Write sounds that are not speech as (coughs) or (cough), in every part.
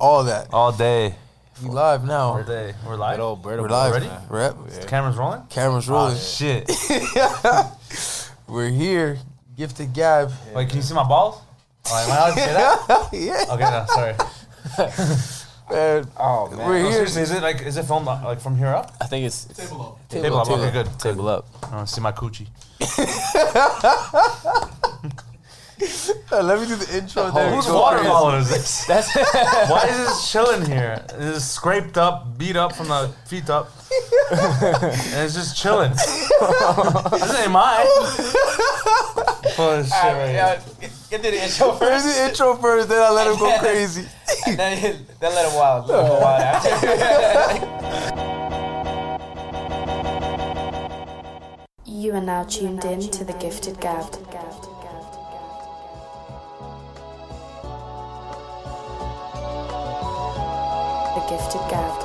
All that. All day. We live now. All now. day. We're live. Good old Brita We're live. Ready? Rep. The camera's rolling? Cameras Oh, rolling. shit. (laughs) We're here. Gifted Gab. Wait, can you see my balls? Oh, am I allowed to say that? (laughs) yeah. Okay, no, sorry. (laughs) Man, Oh man. We're No, here. seriously, is it like is it filmed like from here up? I think it's table up. Table up. Okay, good. Table up. I want to see my coochie. Uh, let me do the intro. Oh, then. Whose Go water crazy. bottle is (laughs) this? That's Why is this chilling here? It's scraped up, beat up from the feet up, and it's just chilling. this ain't mine. Full of shit right here. Get to the intro First the intro first, then I let him go (laughs) crazy. then, then let it wild. Let it go wild after. (laughs) You are now tuned in to the Gifted Gab. The Gifted Gab.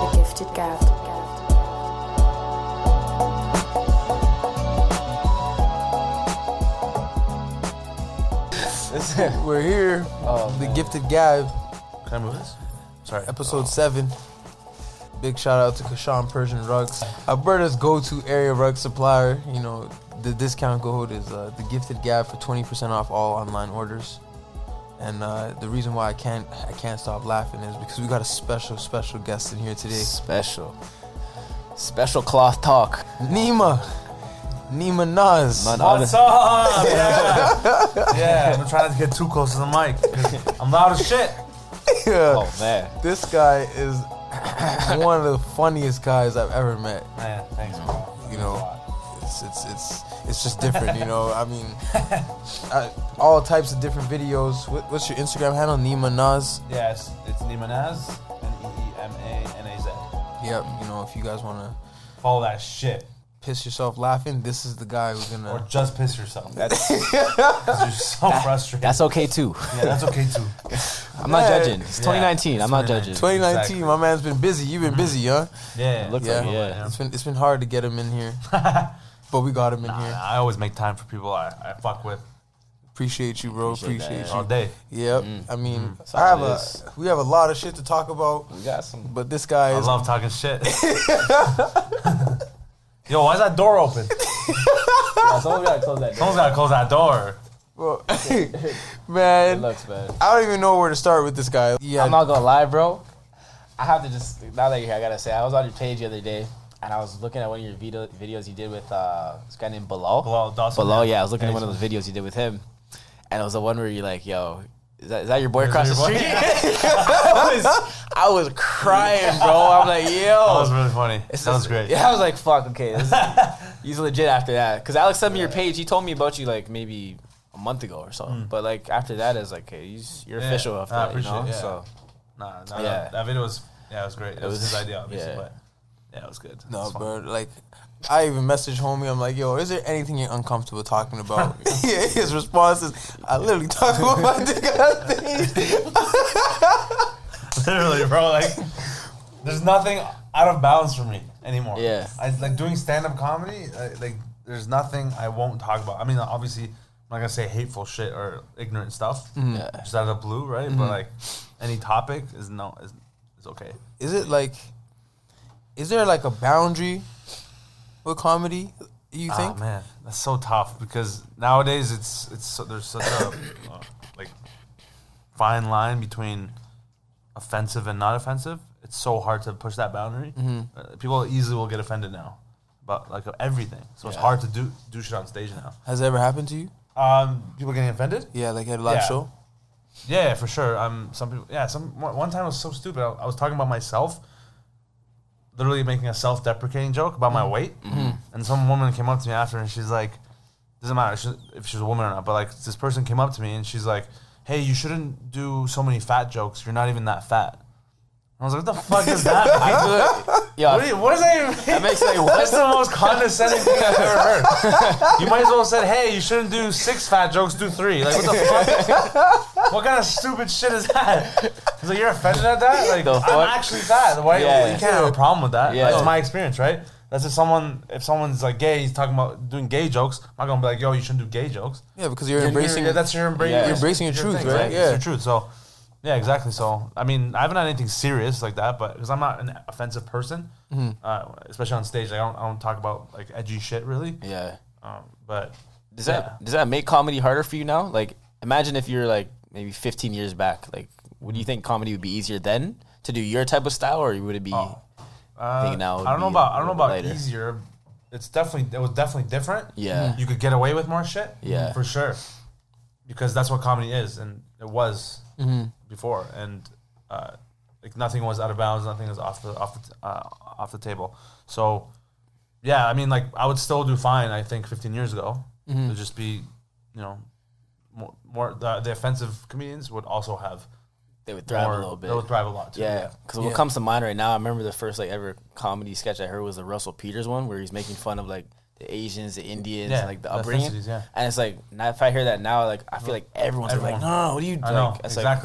The Gifted Gab. We're here. Oh, the Gifted Gab, Can I move this? Sorry. episode seven. Big shout out to Kashan Persian Rugs, Alberta's go-to area rug supplier. You know, the discount code is uh, the Gifted Gab for twenty percent off all online orders. And uh, the reason why I can't I can't stop laughing is because we got a special special guest in here today. Special. Special cloth talk. Neema, Neema Naz. None What's up? (laughs) Yeah. yeah, I'm trying to get too close to the mic I'm loud as shit. Oh man. This guy is (coughs) one of the funniest guys I've ever met. Man, thanks, bro. You know, it's it's it's it's just different. You know, I mean, (laughs) I, all types of different videos. What, what's your Instagram handle? Neema Naz. Yes, it's Neemanaz, N E E M A N A Z. Yep. You know, if you guys want to Follow that shit. piss yourself laughing, this is the guy who's gonna. Or just piss yourself. That's (laughs) 'Cause you're so frustrated. that's okay too. yeah, that's okay too. (laughs) I'm not Yeah. judging. It's Yeah. 2019. I'm not judging. 2019. Exactly. My man's been busy. You've been busy, huh? Yeah. Looks Yeah. like yeah. It's been it's been hard to get him in here, but we got him in here. I always make time for people I, I fuck with Appreciate you, bro. Appreciate Appreciate, you. all day. Yep. Mm. I mean, mm. That's I have a we have a lot of shit to talk about, We got some. but this guy I is love talking shit. (laughs) (laughs) Yo, why is that door open? (laughs) Someone gotta close that Someone's gotta close that door. Bro, It looks man. I don't even know where to start with this guy. Yeah, I'm not gonna lie, bro. I have to just now that you're here, I gotta say I was on your page the other day and I was looking at one of your video, videos you did with uh, this guy named Bilal. Below Dawson. Bilal, yeah, I was looking at one of those videos you did with him, and it was the one where you're like, "Yo, is that, is that your boy Is across that the your street?" (laughs) (laughs) I was, I was crying, bro. I'm like, "Yo." That was really funny. That was great. Yeah, I was like, "Fuck, okay." This, (laughs) he's legit after that because Alex sent me your page. He told me about you like maybe a month ago or so. But like after that, it's like, okay, he's, you're. Yeah, official after I that, you appreciate know. it, yeah. So Nah, nah, Yeah. that, that video was yeah, it was great. It, was, was- his idea, obviously, yeah. but yeah, it was good. no, was bro. Like, I even messaged homie. I'm like, yo, is there anything you're uncomfortable talking about? (laughs) (laughs) yeah, his response is, I literally talk about my dick on (laughs) stage. Literally, bro. Like, there's nothing out of bounds for me anymore. Yeah. I like doing stand up comedy. uh, Like, there's nothing I won't talk about. I mean, obviously, I'm not gonna say hateful shit or ignorant stuff, yeah. just out of the blue, right? But like, any topic is no is, is okay. Is it like, is there like a boundary with comedy? You think? Oh man, that's so tough because nowadays it's it's so, there's such a uh, like fine line between offensive and not offensive. It's so hard to push that boundary. Uh, people easily will get offended now, about like everything. So it's hard to do do shit on stage now. Has it ever happened to you? Um, people getting offended? Yeah, like at a live Yeah. show. Yeah, for sure. Um, some people. Yeah, some one time it was so stupid. I, I was talking about myself, literally making a self-deprecating joke about my mm-hmm. weight, mm-hmm. and some woman came up to me after, and she's like, "Doesn't matter if she- if she's a woman or not." But like, this person came up to me, and she's like, "Hey, you shouldn't do so many fat jokes. You're not even that fat." I was like, "What the fuck is that? (laughs) I feel like, yeah, What, do you- what does that even mean? that makes like That's what? the most condescending thing I've ever heard. You might as well have said, "Hey, you shouldn't do six fat jokes, do three. Like, what the fuck? (laughs) what kind of stupid shit is that? He's like, "You're offended at that? Like, The I'm fuck? actually fat. Why? Yeah. You can't have a problem with that. Yeah. That's my experience, right? That's if someone if someone's like gay, he's talking about doing gay jokes. I'm not gonna be like, yo, you shouldn't do gay jokes. Yeah, because you're You're- embracing. yeah, that's your embracing. Yeah. You're embracing your truth, thing, right? It's Yeah. your truth. So, yeah, exactly. So, I mean, I haven't had anything serious like that, but because I'm not an offensive person, Mm-hmm. uh, especially on stage, I don't I don't talk about like edgy shit really. Yeah. Um, but Does Yeah. that does that make comedy harder for you now? Like, imagine if you're like maybe 15 years back. Like, would you think comedy would be easier then to do your type of style, or would it be? uh, now I don't know about I don't know about easier. It's definitely it was definitely different. Yeah. you could get away with more shit. Yeah. for sure, because that's what comedy is, and it was Mm-hmm. Before, and uh, like nothing was out of bounds, nothing was off the off the uh, off the table. So, yeah, I mean, like I would still do fine. I think 15 years ago, Mm-hmm. to just be, you know, more, more the, the offensive comedians would also have they would thrive more, a little bit. They would thrive a lot too. Yeah, because what Yeah. comes to mind right now, I remember the first like ever comedy sketch I heard was the Russell Peters one, where he's making fun of like the Asians, the Indians, Yeah, and, like the the upbringing. yeah. And it's like now if I hear that now, like I feel like everyone's like, Everyone. no, no, no, what are you? I like, know it's like-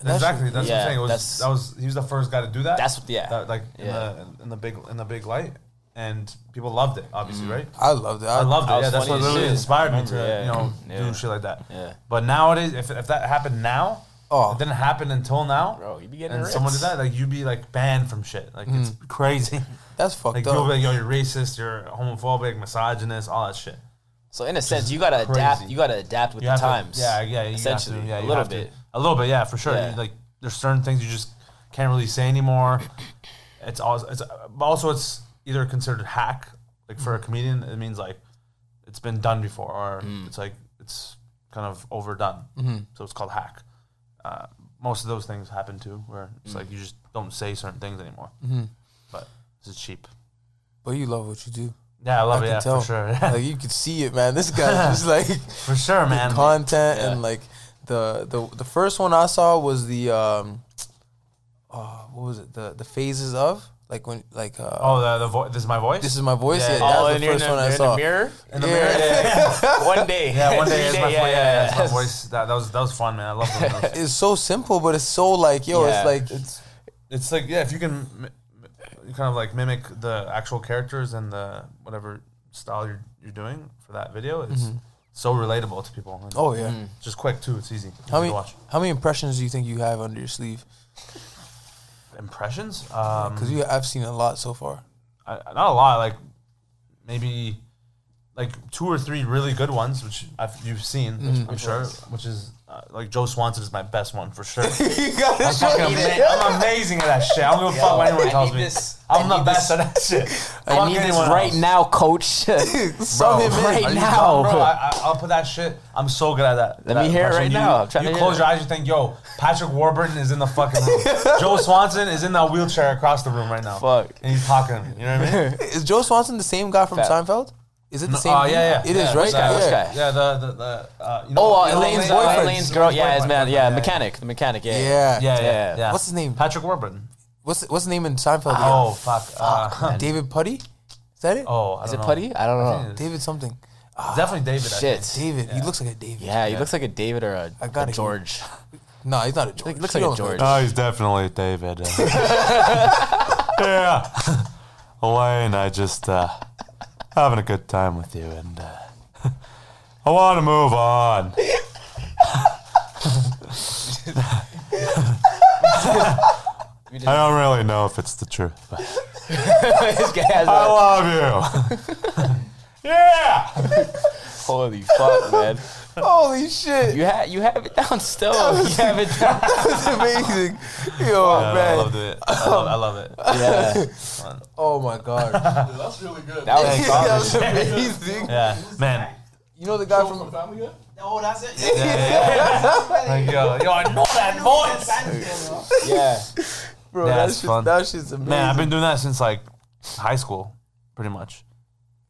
exactly. that's- exactly. That's yeah, what I'm saying. It was that's- that was he was the first guy to do that. That's what- yeah. That, like in Yeah. The in the big in the big light, and people loved it. Obviously, right? I loved it. I loved it. That Yeah, that's what really shit. inspired me to yeah. you know Yeah. do shit like that. Yeah. But nowadays, if, if that happened now, Oh. it didn't happen until now. Bro, you'd be getting and ripped. someone did that, like you'd be like banned from shit. Like it's Mm. crazy. (laughs) That's fucked like up. people be like, yo, you're racist, you're homophobic, misogynist, all that shit. So in a sense, you gotta adapt. You gotta adapt with You the have to- times. yeah, yeah, you essentially, have to, yeah, a little have to. A little bit, yeah, for sure. Yeah. Like there's certain things you just can't really say anymore. It's also it's but also it's either considered hack, like for a comedian, it means like it's been done before, or Mm. it's like it's kind of overdone. Mm-hmm. So it's called hack. Uh, most of those things happen too, where it's Mm. like you just don't say certain things anymore. Mm-hmm. But this is cheap. but you love what you do. Yeah, I love I it. can Yeah, tell. for sure. (laughs) like you could see it, man. This guy's just like (laughs) for sure, man. content Yeah. and like the the the first one I saw was the um, uh, what was it? The the phases of like when like uh, Oh, the, the vo- this is my voice. this is my voice. Yeah. Yeah, Oh, that was the you're in first the, one I you're in saw. the mirror. in the Yeah. mirror. Yeah, yeah. (laughs) one day. Yeah, one day Every it's my, day, yeah, yeah, it's my voice. That, that was that was fun, man. I love doing those. It's so simple, but it's so like yo, Yeah. it's like it's it's like yeah, if you can mi- mi- kind of like mimic the actual characters and the whatever style you're you're doing for that video, it's so relatable to people. And oh yeah. Mm. just quick too. It's easy. How Easy many to watch how many impressions do you think you have under your sleeve? impressions? Um, Because you I've seen a lot so far. I, not a lot. Like maybe like two or three really good ones, which I've, you've seen, I'm sure. Which is uh, like Joe Swanson is my best one for sure. (laughs) you gotta I'm, fucking ama- I'm amazing at that shit. I don't give a fuck what anyone I tells need me. this- I'm the best this- at that shit. (laughs) I Fuck need this anyone right else. now, coach. (laughs) Sub him in. right Are you now. dumb, bro? I, I, I'll put that shit. I'm so good at that. Let that me hear it impression. right You- now. I'm trying you to close hear your eyes, you think, yo, Patrick Warburton is in the fucking room. Joe Swanson is in that wheelchair across the room right now. Fuck. And he's talking to me. You know what I mean? Is Joe Swanson the same guy from Fat. Seinfeld? Is it the same? Oh, dude? yeah, yeah. It is Yeah, right. which guy, yeah. which guy? Yeah, the, the, the uh, you know, Oh, uh, Elaine's, Elaine- uh, boyfriend. Elaine's girl. Yeah, his man. Yeah, mechanic. The mechanic. Yeah. Yeah. Yeah, yeah, Yeah. yeah. What's his name? Patrick Warburton. What's what's his name in Seinfeld? again? Oh, fuck. Uh, (laughs) David Puddy. Is that it? oh, I Is don't it know. Puddy? I don't know. think it is. David something. It's definitely David. I Shit. think. David. He looks like a David. Yeah, he Yeah. looks like a David or a, I gotta a George. (laughs) No, he's not a George. He looks like a George. Oh, he's definitely David. (laughs) yeah. Elaine, I just uh, having a good time with you, and uh, (laughs) I want to move on. (laughs) I don't really know if it's the truth, but (laughs) this guy has I love you. yeah. holy fuck, man. Holy shit! You have you have it down (laughs) still. You have it down. That's amazing. Yo, I man. loved it. I love, it. I love it. Yeah, (laughs) Oh my god. (laughs) That's really good. that was that was amazing. Yeah, man. You know the guy from. Family Guy? Oh, that's it. Thank you. Yo, yo, I know that voice. Yeah, Bro, Yeah, that's it's just, fun. that shit's amazing. Man, I've been doing that since like high school, pretty much.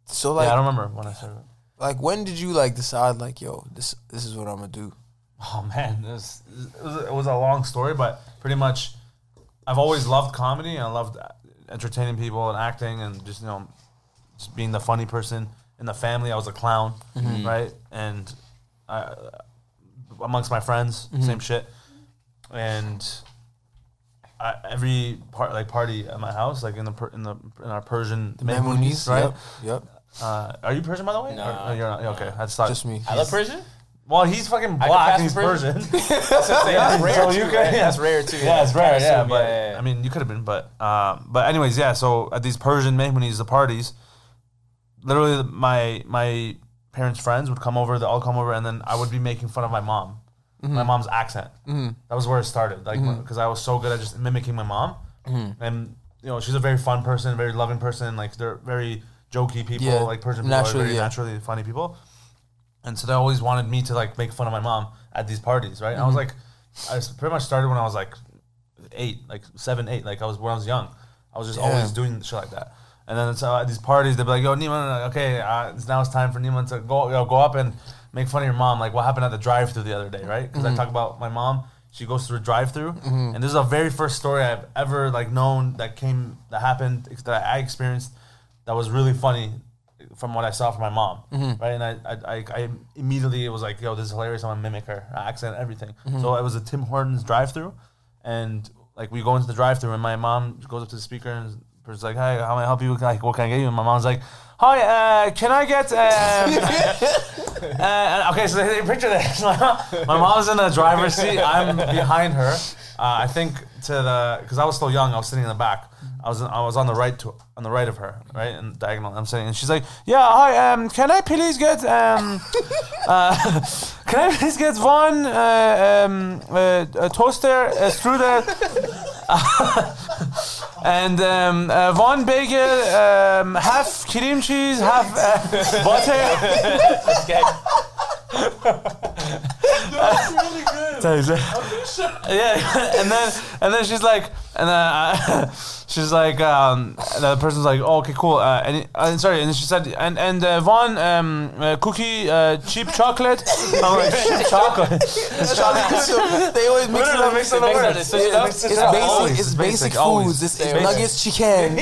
so like, yeah, I don't remember when I started. Like when did you like decide like, yo, this this is what I'm gonna do? Oh man, it was, it was it was a long story, but pretty much, I've always loved comedy and I loved entertaining people and acting and just you know, just being the funny person in the family. I was a clown, mm-hmm. right? And I, amongst my friends, mm-hmm. same shit. And I, every part like party at my house, like in the in the in our Persian The Mehmoonies, right? Yep. yep. Uh, are you Persian by the way? No. Or- no, you're not. Okay, that's thought. Just me. I love Persian. Well, he's fucking I could black pass and he's for Persian. Persian. (laughs) That's (laughs) rare So too. you could- right? yeah. That's rare too. yeah, it's rare. Yeah, but yeah, yeah. I mean, you could have been, but uh, but anyways, yeah. So at these Persian Mehmoonies, the parties, literally my my parents' friends would come over. They all come over, and then I would be making fun of my mom, my mom's accent. That was where it started, like because I was so good at just mimicking my mom, and you know she's a very fun person, very loving person. Like they're very jokey people, Yeah, like Persian people naturally, are very yeah. naturally funny people. And so they always wanted me to like make fun of my mom at these parties, right? And I was Mm-hmm. like, I pretty much started when I was like eight, like seven, eight, like I was when I was young. I was just always doing shit like that. And then so at these parties, they'd be like, "Yo, Neema, okay, uh, it's now it's time for Neema to go, go up and make fun of your mom, like what happened at the drive-through the other day, right? Because I talk about my mom. She goes through a drive-through, and this is the very first story I've ever like known that came that happened that I experienced that was really funny from what I saw from my mom, right? And I, I, I, immediately it was like, "Yo, this is hilarious! I'm gonna mimic her accent, everything." So it was a Tim Hortons drive-through, and like we go into the drive-through, and my mom goes up to the speaker and is like, "Hey, how may I help you? Like, what can I get you?" And my mom's like, "Hi, uh, can I get?" Um, (laughs) uh, okay, so they, they picture this. (laughs) my mom's in the driver's seat. I'm behind her. Uh, I think to the because I was still young. I was sitting in the back. I was I was on the right to on the right of her, right and diagonal. I'm sitting, and she's like, "Yeah, hi. Um, can I please get um, (laughs) uh, (laughs) can I please get one uh, um, uh, a toaster, a strudel, (laughs) and um, uh, one bagel, um, half cream cheese, half uh, butter." Thanks. (laughs) yeah, (laughs) and then and then she's like, and then uh, (laughs) she's like, um, and the person's like, oh, okay, cool. Uh, and uh, sorry, and she said, and and uh, one um, uh, cookie, uh, cheap chocolate. I'm like, cheap chocolate. It's chocolate. they always mix it up. mix up the Mix it up, words. switch it up. Mix it It's basic. Always, It's basic foods. It's, it's nuggets, chicken.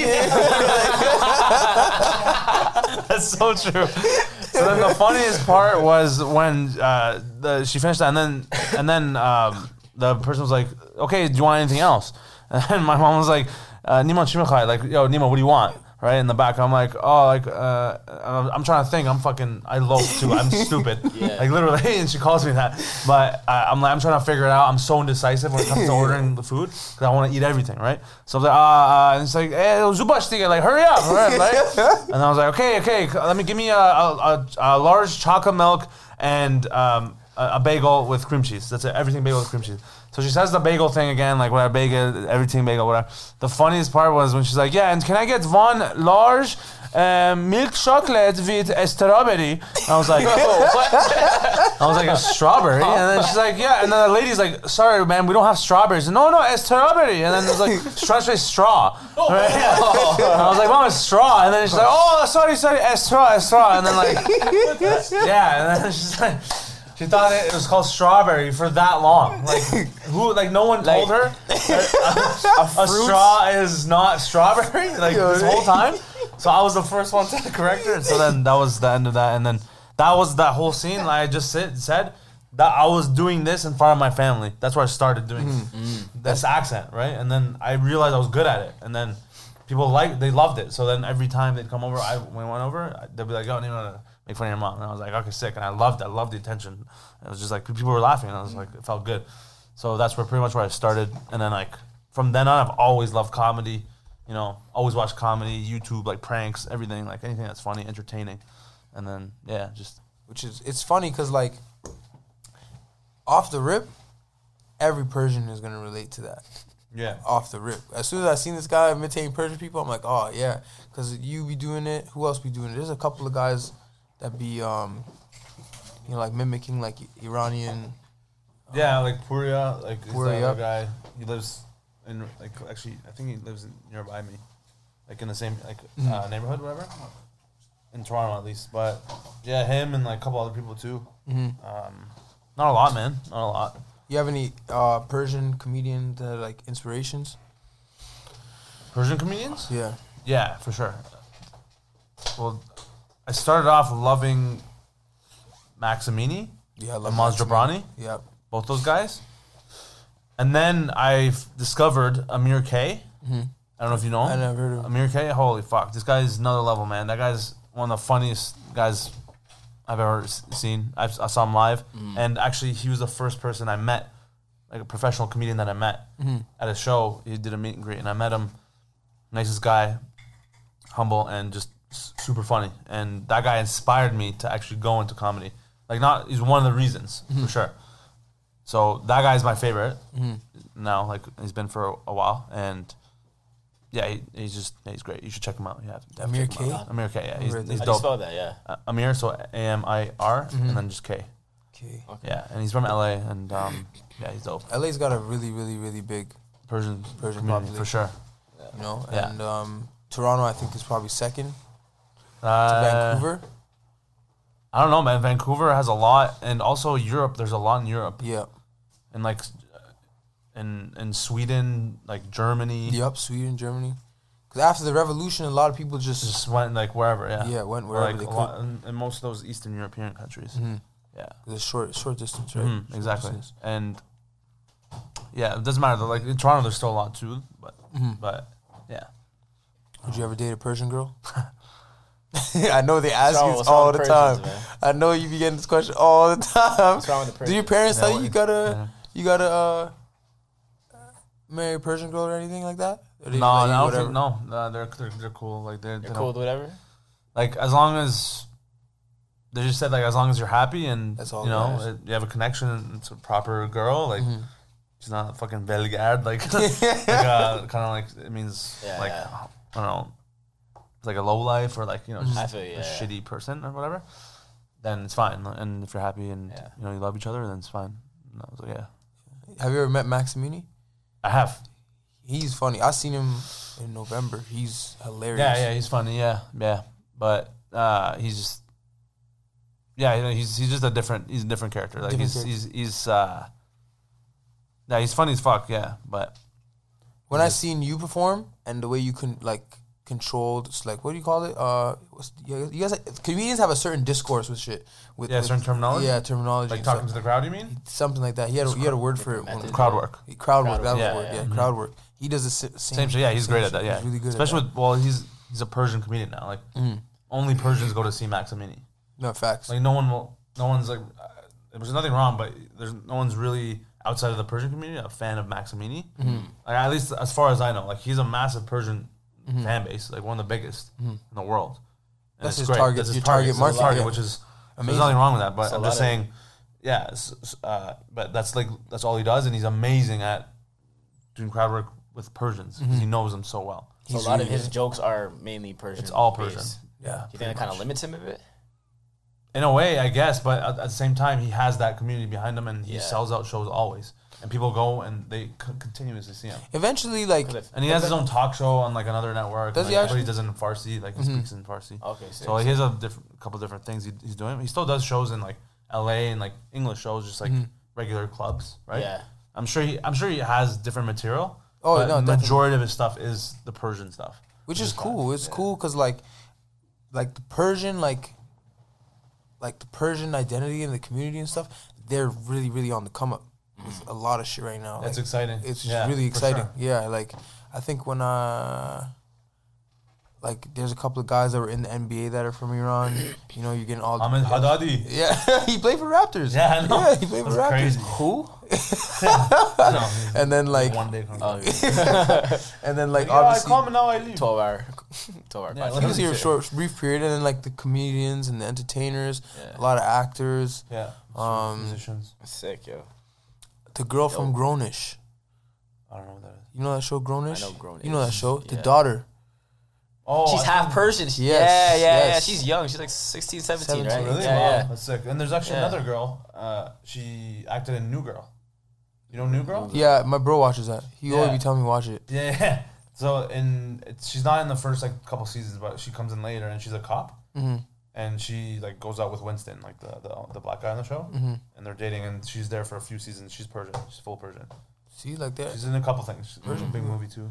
That's so true. So then the funniest part was when uh, the, she finished that, and then and then um, the person was like, "Okay, do you want anything else?" (laughs) And my mom was like, uh, "Nima chimichai, like, yo, Neema, what do you want?" Right in the back, I'm like, "Oh, like, uh, I'm, I'm trying to think. I'm fucking, I loaf too. I'm (laughs) stupid, Yeah. like literally." (laughs) And she calls me that, but uh, I'm like, I'm trying to figure it out. I'm so indecisive when it comes to ordering the food because I want to eat everything, right? So I was like, ah, uh, and it's like, eh, zubash tiga, like, hurry up, right? right? And I was like, okay, okay, let me give me a, a, a, a large chocolate milk and um, a, a bagel with cream cheese. That's it, everything bagel with cream cheese. So she says the bagel thing again, like whatever bagel, everything bagel, whatever. The funniest part was when she's like, yeah, and can I get one large um, milk chocolate with a strawberry? I was like, (laughs) "What?" (laughs) I was like a strawberry, and then she's like, yeah, and then the lady's like, sorry, man, we don't have strawberries. No, no, it's strawberry, and then it's like (laughs) strawberry straw. Right? And I was like, mom, it's straw, and then she's like, oh, sorry, sorry, it's straw, it's straw, and then like, yeah, and then she's like. She thought it was called strawberry for that long. Like (laughs) who? Like no one told her (laughs) a, (laughs) straw is not strawberry. Like this whole time. So I was the first one to correct her. So then that was the end of that. And then that was that whole scene. Like I just said, said that I was doing this in front of my family. That's where I started doing this mm-hmm. accent, right? And then I realized I was good at it. And then people like they loved it. So then every time they'd come over, I when I went over, they'd be like, "Oh, you know." to Make fun of your mom, and I was like, okay, sick, and I loved, it. I loved the attention. It was just like people were laughing, and I was like, it felt good. So that's where pretty much where I started, and then like from then on, I've always loved comedy. You know, always watch comedy, YouTube, like pranks, everything, like anything that's funny, entertaining, and then yeah, just Which is it's funny because like off the rip, every Persian is gonna relate to that. yeah, Off the rip. As soon as I seen this guy imitating Persian people, I'm like, oh yeah, because you be doing it. Who else be doing it? There's a couple of guys that be um, you know, like mimicking like Iranian. yeah, like Puria, like he's Puria, guy. He lives in like actually, I think he lives in, nearby me, like in the same like uh, neighborhood, whatever. In Toronto, at least, but yeah, him and like a couple other people too. Um, not a lot, man. Not a lot. You have any uh, Persian comedian that like inspirations? Persian comedians? Yeah. Yeah, for sure. Well, I started off loving Max Amini Yeah, I and love Maz Jobrani, Yep. both those guys. And then I discovered Amir K. Mm-hmm. I don't know if you know him. I never heard of him. Amir K. Holy fuck, this guy is another level, man. That guy's one of the funniest guys I've ever seen. I, I saw him live, mm. and actually, he was the first person I met, like a professional comedian that I met mm-hmm. at a show. He did a meet and greet, and I met him. Nicest guy, humble, and just super funny. And that guy inspired me to actually go into comedy. Like, not he's one of the reasons for sure. So that guy is my favorite now. Like he's been for a, a while, and yeah, he, he's just he's great. You should check him out. Yeah, definitely Amir check him out. K? Amir K. Yeah, he's, Amir- he's How do you dope. spell that? Yeah. Uh, Amir, so A M I R, and then just K. Okay. Yeah, and he's from LA, and um, yeah, he's dope. LA's got a really, really, really big, Persian, Persian community population. for sure. you know, Yeah. and um, Toronto I think is probably second to Uh, Vancouver. I don't know, man. Vancouver has a lot, and also Europe. There's a lot in Europe, Yeah. and like in in Sweden, like Germany. Yep. Sweden, Germany. Because after the revolution, a lot of people just, Just went like wherever, yeah. yeah went wherever like they could. lot in, in most of those Eastern European countries. Mhm. Yeah. The short short distance, right? Mhm, Short exactly. distance. And yeah, it doesn't matter. though. Like in Toronto, there's still a lot too, but Mhm. but yeah. Would you ever date a Persian girl? (laughs) (laughs) I know they ask wrong- you what's this wrong all with the Persians, time. man? I know you be getting this question all the (laughs) time. What's wrong with the Do your Persians? parents tell you you gotta yeah. you gotta uh, marry a Persian girl or anything like that? Or they No, I don't think no. no they're, they're they're cool. Like they're, they You're don't- cool with whatever. like as long as they just said like as long as you're happy and That's all you know it, you have a connection and it's a proper girl like Mm-hmm. she's not a fucking Belgard like, (laughs) like uh, kind of like it means Yeah, like yeah. I don't know like a low life or like you know just I feel you, a yeah, yeah. shitty person or whatever then it's fine and if you're happy and Yeah. you know you love each other then it's fine and I was like yeah Have you ever met Max Maximini? I have He's funny. I seen him in November. He's hilarious. yeah yeah he's funny yeah yeah but uh he's just yeah you know, he's he's just a different he's a different character like Different he's, character. he's he's uh yeah he's funny as fuck yeah but When I seen you perform and the way you can like controlled, it's like what do you call it? Uh, you guys, comedians have a certain discourse with shit. With Yeah, with- certain terminology? Yeah, terminology. like talking stuff. to the crowd you mean something like that. He had a, he had a word for it. Method. crowd work Crowd work. That was Yeah, word. yeah. Yeah, crowd work. He does the same. same shit yeah he's same great at that yeah He's really good. especially at with well he's he's a Persian comedian now like Mm. only Persians go to see Max Amini. No facts. like no one will no one's like uh, there's nothing wrong but there's no one's really outside of the Persian community a fan of Max Amini Mm-hmm. like at least as far as I know like he's a massive Persian fan base like one of the biggest in the world And Mm-hmm. That's it's his target- your target It's market, target yeah. which is Amazing. there's nothing wrong with that but It's a I'm just of- saying yeah s- s- uh, but that's like that's all he does and he's amazing at doing crowd work with Persians because he knows them so well So a He's lot of his jokes are mainly Persian. It's all Persian. based. yeah. Do you think that kind of limits him a bit? in a way, I guess, but at, at the same time, he has that community behind him, and he Yeah. sells out shows always, and people go and they c- continuously see him. Eventually, like, And he has his own talk show on like another network. Does and, he like, actually? He does it in Farsi, like he mm-hmm. speaks in Farsi. Okay, sick, So he has a different, couple different things he, he's doing. He still does shows in like L.A. and like English shows, just like mm-hmm. regular clubs, right? Yeah. I'm sure he, I'm sure he has different material. Oh, but no, the definitely. majority of his stuff is the Persian stuff. which is cool. It's cool because like, like the Persian, like, like the Persian identity and the community and stuff, they're really, really on the come up with a lot of shit right now. That's Like, exciting. It's just Yeah, really exciting. sure. Yeah, like I think when uh, like there's a couple of guys that were in the NBA that are from Iran. (coughs) You know, you're getting all. Hamed Haddadi. Yeah, (laughs) he played for Raptors. Yeah, I know. Yeah, he played for That's Raptors. crazy. Who? (laughs) No, (laughs) And then like, one day. Oh, and then like yeah, I obviously. come and now I leave. 12 hour. 12 hour Yeah, podcast. He was here a short, brief period, and then like the comedians and the entertainers, Yeah. a lot of actors. Yeah. Um, musicians. Sick, yo. The girl from Grown-ish, I don't know what that is. you know that show Grown-ish? I know Grown-ish. You know that show? The daughter. Oh, She's I half Persian. She- Yes, yeah, yeah, yeah. She's young. She's like 16, 17, 17, right? Really? Yeah, wow, yeah. that's sick. And there's actually Yeah. another girl. Uh, she acted in New Girl. You know New Girl? Yeah, my bro watches that. He always be telling me watch it. Yeah. So and she's not in the first like couple seasons, but she comes in later, and she's a cop, hmm and she like goes out with Winston, like the the, the black guy on the show, hmm and they're dating, and she's there for a few seasons. She's Persian. She's full Persian. See, like that. She's in a couple things. She's Persian, big movie too.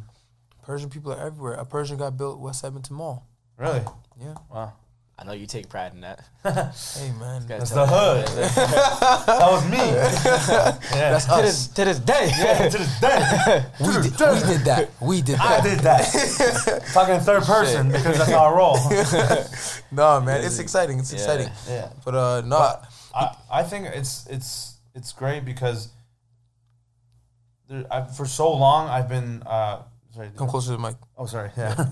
Persian people are everywhere. A Persian got built West Edmonton Mall. Really? Yeah. Wow. I know you take pride in that. Hey man, That's the hood. (laughs) that was me. (laughs) yeah. that's To us. this, to this day. yeah, to this day. We did, we did that. We did I that. did that. (laughs) Talking in third person because that's how I roll. No man, it's exciting. It's Yeah. exciting. yeah. But uh, no, I, I think it's it's it's great because there, I, for so long I've been uh sorry come closer to the mic. oh sorry yeah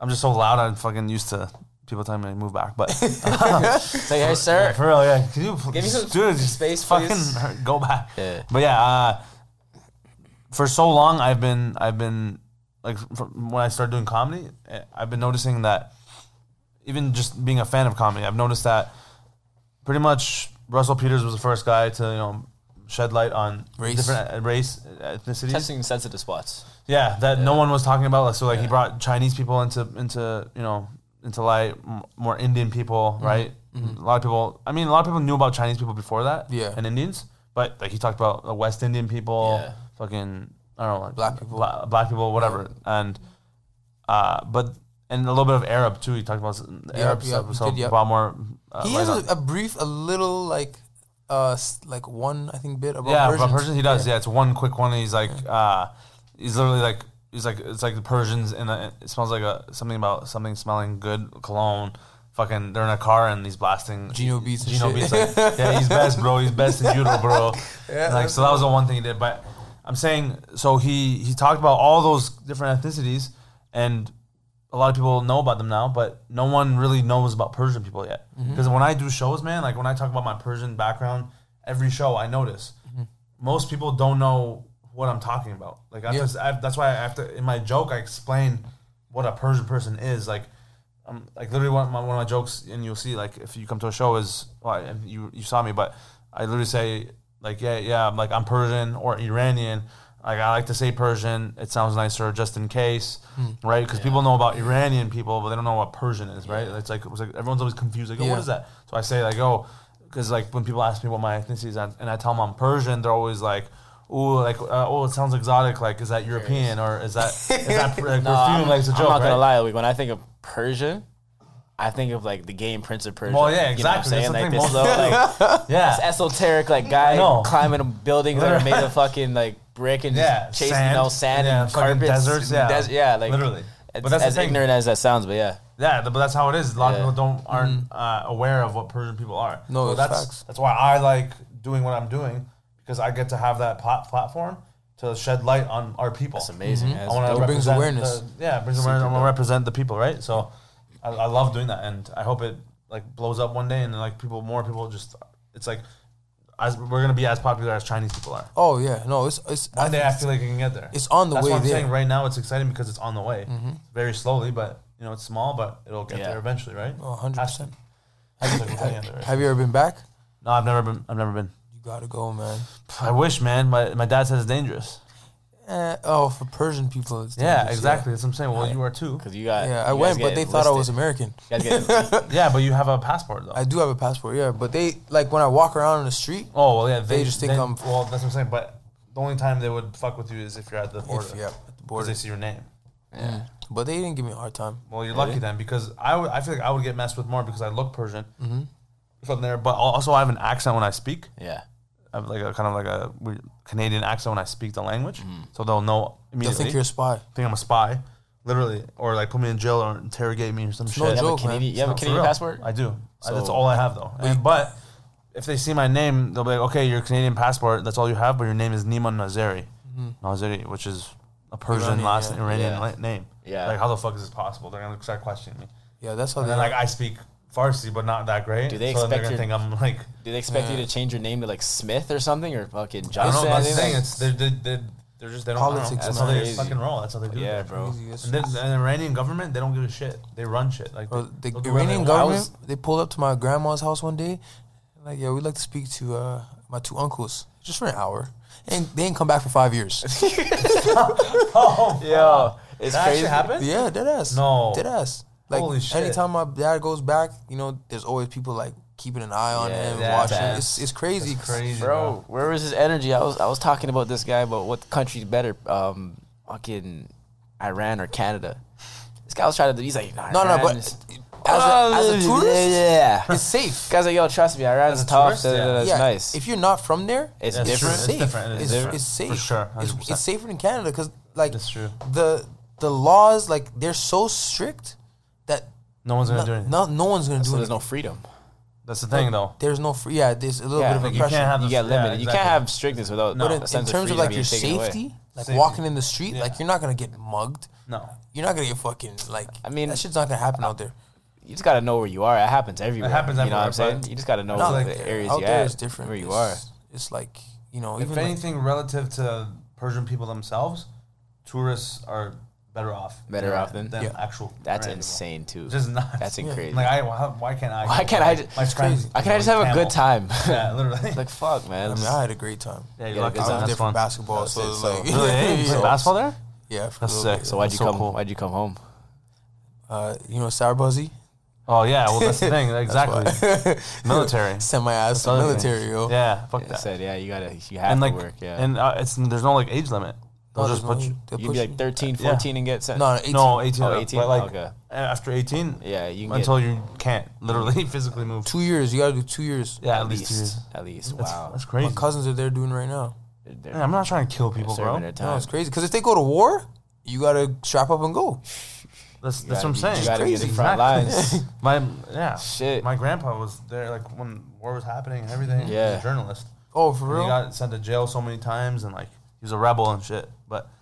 I'm just so loud I'm fucking used to people telling me to move back but (laughs) Say, hey, sir. for real yeah can you Give me some dude, just space, fucking please. (laughs) go back Yeah. but yeah uh, for so long I've been I've been like from when I started doing comedy eh, I've been noticing that even just being a fan of comedy I've noticed that pretty much Russell Peters was the first guy to you know shed light on Race. different uh, race ethnicities. Testing sensitive spots. Yeah, that no one was talking about. Like, so like he brought Chinese people into into you know into light, m- more Indian people, right? A lot of people. I mean, a lot of people knew about Chinese people before that, Yeah. and Indians, but like he talked about the West Indian people, Yeah. fucking I don't know, like Black people. bla- black people, whatever, and uh, but and a little bit of Arab too. He talked about s- Arab yeah, stuff, he so did, yeah. about more. Uh, He light has on- a, a brief, a little like, uh, s- like one I think bit about yeah, Persians. about Persians he does. Yeah. it's one quick one. He's like, uh, he's literally like, he's like, it's like the Persians in a. It smells like a something about something smelling good cologne. Fucking, they're in a car and he's blasting Gino beats and Gino shit. beats like, (laughs) yeah, he's best, bro. He's best in judo, bro. (laughs) Yeah, like, so that was the one thing he did. But I'm saying, so he he talked about all those different ethnicities, and a lot of people know about them now, but no one really knows about Persian people yet. Mm-hmm. Because when I do shows, man, like when I talk about my Persian background, every show I notice Mm-hmm. most people don't know what I'm talking about. Like I Yeah. just, I, that's why I have to in my joke I explain what a Persian person is. Like, um, like literally one of my, one of my jokes, and you'll see like if you come to a show is well, and you you saw me, but I literally say like yeah yeah I'm like I'm Persian or Iranian. Like I like to say Persian. It sounds nicer just in case, right? Because people know about Iranian people, but they don't know what Persian is, right? It's like, it's like everyone's always confused. Like, oh, Yeah. what is that? So I say like, oh, because like when people ask me what my ethnicity is, and and I tell them I'm Persian, they're always like, oh, like uh, oh, it sounds exotic. Like, is that European or is that is that (laughs) like, No, perfume? I'm, like it's a I'm joke, not gonna lie. Like, when I think of Persian, I think of like the game Prince of Persia. Well, yeah, You know what I'm exactly. saying? That's like this thing, little like (laughs) Yeah, this esoteric like guy know. climbing buildings that are made of (laughs) fucking like brick and Yeah, just chasing sand. no sand Yeah, and carpets. deserts, and yeah. des- yeah, like literally. It's, But that's as ignorant as that sounds, but yeah. Yeah, th- but that's how it is. A lot Yeah. of people don't aren't uh, aware of what Persian people are. No, so that's facts. that's why I like doing what I'm doing because I get to have that plat- platform to shed light on our people. That's amazing. Mm-hmm. man. I want to. It brings awareness. the- yeah, it brings awareness. I want to represent the people, right? So I, I love doing that, and I hope it like blows up one day, and like people, more people, just it's like as we're gonna be as popular as Chinese people are. Oh yeah, no, it's it's One I day I feel like it can get there. it's on the That's way what I'm there. saying. Right now, it's exciting because it's on the way, mm-hmm. very slowly, but you know it's small, but it'll get Yeah. there eventually, right? Oh, 100 percent. Has to get there, right? Have you ever been back? No, I've never been. I've never been. You gotta go, man. I wish, man. My my dad says it's dangerous. Eh, oh, for Persian people, it's Yeah, dangerous, exactly. That's what I'm saying. Well, you are too. Because you got Yeah, you I guys went, but get they thought I was enlisted. American. You guys get (laughs) Yeah, but you have a passport though. I do have a passport, yeah, but they like when I walk around in the street. oh well, yeah. They just think then- I'm- Well, that's what I'm saying. But the only time they would fuck with you is if you're at the border. If, yeah, at the Because border. they see your name. yeah. But they didn't give me a hard time. Well, you're lucky then because I would. I feel like I would get messed with more because I look Persian Mm-hmm. from there. But al- also I have an accent when I speak. yeah. I have like a kind of like a weird Canadian accent when I speak the language, mm-hmm. so they'll know They'll immediately. think you're a spy. think I'm a spy, literally, or like put me in jail or interrogate me or some no shit. You have a joke, man. Canadian, you have a for Canadian real. passport? I do. I- that's So- all I have though. And, but if they see my name, they'll be like, "Okay, your Canadian passport. That's all you have, but your name is Niman Nazeri, mm-hmm. Nazeri, which is a Persian Iranian, last yeah. Iranian Yeah. la- name. Yeah. Like, how the fuck is this possible? They're gonna start questioning me. Yeah, that's how And they. then like I speak Farsi, but not that great. Do they so then they're expect gonna your- think I'm like Do they expect you to change your name to like Smith or something or fucking I don't Johnson? know. That's the anything? thing. It's they're, they they they're just they don't. I don't know. Politics, That's man. how they Crazy. fucking roll. That's how they do. Yeah, it. bro. Crazy, it's- And then the Iranian government, they don't give a shit. They run shit. Like Bro, they, the they'll do whatever Iranian they want. government, they pulled up to my grandma's house one day. Like, yeah, we'd like to speak to uh, my two uncles just for an hour. And they didn't come back for five years. (laughs) Oh, yeah, it's that crazy. actually happened. yeah, dead ass. No. Dead ass. Like, Holy shit. anytime my dad goes back, you know, there's always people like keeping an eye on Yeah, him, yeah, watching. that's- It's, it's crazy. That's crazy, Bro, where was his energy? I was I was talking about this guy about what country's better, um, fucking Iran or Canada. This guy was trying to. He's like, nah, No, no, but is- as a, as a tourist, yeah. it's (laughs) safe. Guys like, yo, trust me, Iran's As a tough. tourist, da, da, yeah. It's yeah, nice. If you're not from there, it's That's different. true. safe. It's different. It is It's, different. it's safe For sure, It's, 100%. it's safer in Canada because like That's true. the the laws like they're so strict that No one's gonna no, do anything. no, no one's gonna do So there's anything. no freedom. That's the thing, though. There's no free. Yeah, there's a little Yeah, bit of like you oppression. can't have You the- get yeah, limited. You can't have strictness without. No. but a in, in sense terms of freedom like being your taken away. safety, like Safety. walking in the street, Yeah. like you're not gonna get mugged. No. You're not gonna get fucking like. I mean- that shit's not gonna happen out there. You just gotta know where you are. It happens everywhere. happens You know what I'm everywhere, saying? but- You just gotta know No, the areas out you're there at, is different. where you It's- are. It's like you know, If even like, anything, relative to Persian people themselves, tourists are better off. Better off than- than Yeah. actual. That's Iranian insane too. people. Just nuts. That's Yeah. crazy. Like I, why, why can't I? Why can't I My- just- My friends. Why can't I just have a good time? (laughs) Yeah, literally. (laughs) like fuck, man. I mean, I had a great time. yeah, Yeah, you're lucky. good I time. was That's there for fun. basketball, so it, it was so- like (laughs) Really? Hey, you play so- basketball there? Yeah, for That's a little sick. bit. so why'd you so come? cool. Why'd you come home? Uh, you know, Sarbazi. Oh yeah, well that's the thing. Exactly. Military. Send my ass to the other military, thing. yo. Yeah, fuck I that. said, yeah, you gotta, you have And to like, work. Yeah, and uh, it's there's no like age limit. They'll just put you. they'll you can push be like 13, Yeah. 14 and get sent. No, no, 18. No, 18. Oh, up, 18? But like Okay. Uh, after 18, Yeah, you can until get you can't literally (laughs) physically move. Two years. You gotta do two years. Yeah, at, at least two years. at least. That's, wow, that's My crazy. cousins are there doing right now. They're- they're- I'm not trying to kill people, they're serving bro. their No, time. it's crazy. Because if they go to war, you gotta strap up and go. That's that's what I'm saying. You gotta be in crazy. the front Exactly. lines. (laughs) (laughs) My yeah, Shit. my grandpa was there like when war was happening and everything. He was Yeah. a journalist. Oh, for And real? He got sent to jail so many times and like he was a rebel and shit.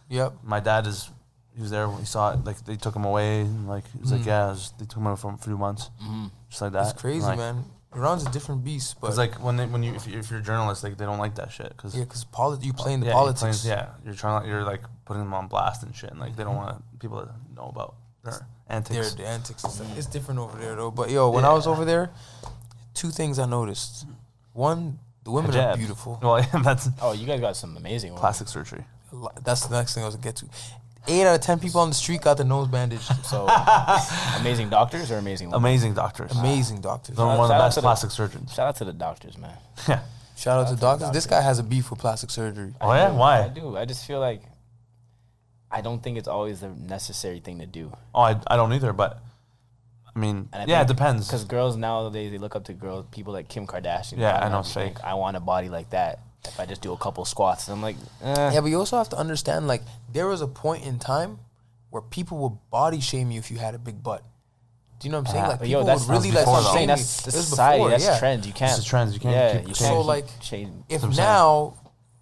But yep. my dad is he was there when he saw it. Like they took him away and like he was like yeah, was- they took him away for a few months, Mhm. just like that. It's crazy, like, man. Iran's a different beast, but It's like when they, when you if, you if you're a journalist, like they don't like that shit because yeah, because poli- you play in the yeah, politics. You're playing, yeah, you're trying to, you're like putting them on blast and shit, and like they don't want people to know about their Their antics. the antics and stuff. It's different over there though. But yo, when I was over there, two things I noticed. One, the women are beautiful. Well, (laughs) yeah, that's Oh, you guys got some amazing ones. plastic surgery. A lot- That's the next thing I was gonna get to. Eight out of ten people on the street got their nose bandaged. So (laughs) amazing doctors or amazing. women? Amazing doctors. Amazing doctors. They're one of the Shout out best to the- plastic surgeons. Shout out to the doctors, man. (laughs) Yeah. Shout out to to the doctors. This guy has a beef with plastic surgery. Oh yeah, Why? I why? do. I just feel like I don't think it's always the necessary thing to do. Oh, I, I don't either, but I mean, And I yeah, it depends. Because girls nowadays they look up to girls, people like Kim Kardashian. Yeah, I know, they it's think, fake. I want a body like that. If I just do a couple squats, I'm like, eh. Yeah, but you also have to understand, like, there was a point in time where people would body shame you if you had a big butt. Do you know what I'm saying? Yeah, Like, people yo, that's would really before, like though. I'm saying shame that's you. the It society. before, that's yeah. trends. You can't. is trends. You can't Yeah, keep- you can't. So, keep like, chain- If That's what I'm now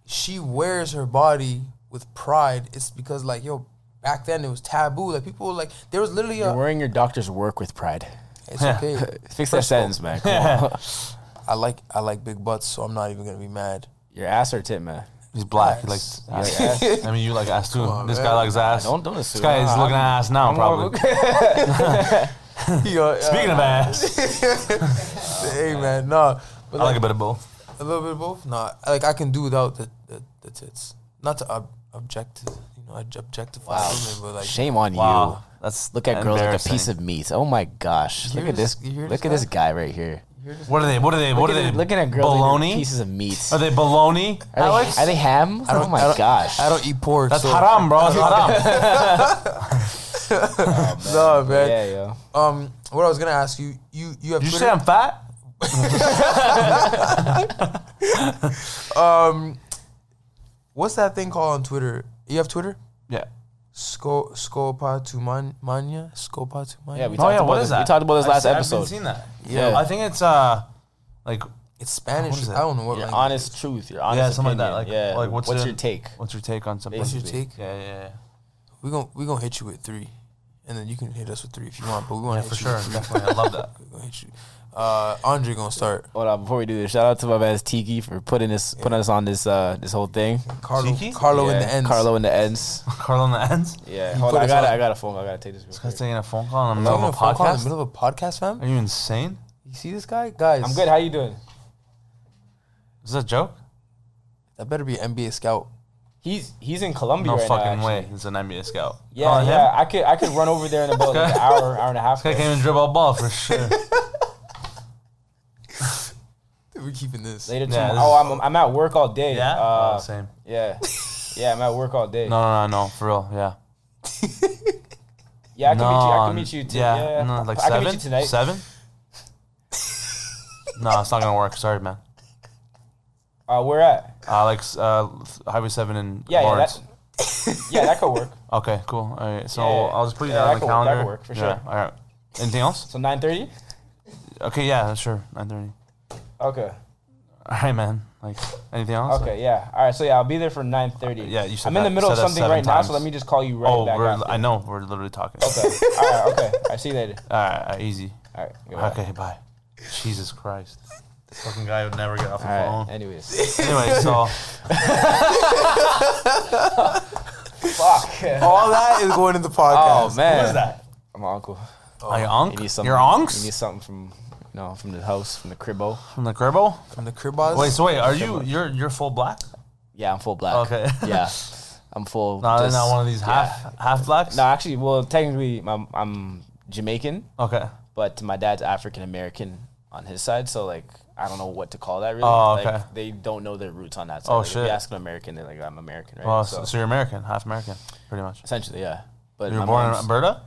she wears her body with pride, it's because like, yo, back then it was taboo. Like people were like, there was literally you're a. wearing your doctor's work with pride. It's okay. (laughs) Fix that First sentence, man. Come on. (laughs) I like I like big butts, so I'm not even gonna be mad. Your ass or tit, man. He's black. He likes ass. like ass? I mean, you like ass too. on, this man. guy likes ass. Don't don't assume. this guy is Nah, looking at ass now, I'm probably. (laughs) Yo, (laughs) Speaking of uh, ass, (laughs) hey man, no, but I like a bit of both. A little bit of both. No, like I can do without the the, the tits. Not to ob- object, you know, objectify Wow. women, but like Shame on Wow, you. that's Look at girls like a piece of meat. Oh my gosh! You Look hear at this. this- you hear Look this at this guy right here. What are they? What are they? What are they? Looking at girls like bologna? pieces of meat. Are they bologna? Are Alex? they, are they ham? I don't- Oh my I don't- gosh! I don't eat pork. That's so, haram, bro. It's haram. (laughs) (laughs) No, man. Yeah, yo. Um, what I was gonna ask you, you you have Did you Twitter? say I'm fat? (laughs) um, what's that thing called on Twitter? You have Twitter? Yeah. Sco Scopa to Mania? Scopa to Mania? Yeah, we Oh talked yeah. about What this. is that? We talked about this I last see- I've been episode. seen that. Yeah. I think it's uh, like it's Spanish. It? I don't know what Your language. honest truth. Your honest something like that, like- yeah. like, what's what's your- your take? what's your take on something? What's your take? Yeah, yeah, yeah. We gon' we gonna hit you with three, and then you can hit us with three if you want. But we want Yeah, to for hit you sure. Definitely. I love that. (laughs) We gonna hit you. Uh, Andre gonna start. Hold on, before we do this, shout out to my man Tiki for putting this putting us on this uh this whole thing. Carlo, Tiki? Carlo in the ends. Carlo in the ends. (laughs) Carl on the ends. Yeah, hold on, I got I got a phone. I gotta take this. Real This quick. guy's taking a phone call in the middle of a phone call in the middle of a podcast, fam. Are you insane? You see this guy, guys? I'm good. How you doing? Is that a joke? That better be an NBA scout. He's he's in Colombia No right fucking now. way. actually. It's an NBA scout. Yeah, Calling yeah. him? I could I could run over there in about like an (laughs) hour, hour and a half. This guy can't even dribble a ball for sure. (laughs) We're keeping this. Later Yeah, tomorrow. this Oh, I'm I'm at work all day. yeah. Uh, oh, same. yeah, yeah. I'm at work all day. No, no, no, no. For real. Yeah. (laughs) Yeah, I can meet you. I can meet you. T- yeah, yeah, no, like I seven. can meet you tonight. Seven. (laughs) no, it's not gonna work. Sorry, man. Uh, where at? Uh, like uh, Highway Seven in Yeah, yeah, Lawrence. that, (laughs) yeah, that could work. Okay, cool. All right, so Yeah, yeah. I'll just put you Yeah, down on that the could work, that calendar. could work, for Yeah, sure. All right. Anything else? So nine thirty. Okay, yeah, sure. Nine thirty. Okay. All right, man. Like anything else? Okay. Yeah. All right. So yeah, I'll be there for nine thirty. Yeah, you said I'm in the that- middle of that something seven right now, times. so let me just call you right Oh, back. we're, after. I know. We're literally talking. Okay. (laughs) All right. Okay. I see you later. All right, all right, easy. All right. goodbye. Okay, bye. Jesus Christ. This fucking guy would never get off the All right. phone. Anyways. (laughs) Anyway, so (laughs) Fuck. All that is going in the oh, podcast. Oh man. what is that? I'm my uncle. Are you He unk? something. Your He unks needs something from, know, from the house, from the cribbo. from the cribbo? From the cribos. Wait, so wait, are you you're you're full black? Yeah, I'm full black. Okay. (laughs) Yeah, I'm full. No, just- not one of these yeah. half half blacks. No, actually, well, technically, I'm, I'm Jamaican, Okay. but my dad's African American on his side, so like I don't know what to call that really. Oh, Like, they don't know their roots on that side. Oh, like, If you ask an American, they're like, I'm American, right? Well, so, so, you're American, half American, pretty much. essentially, yeah. But You were my born in Alberta?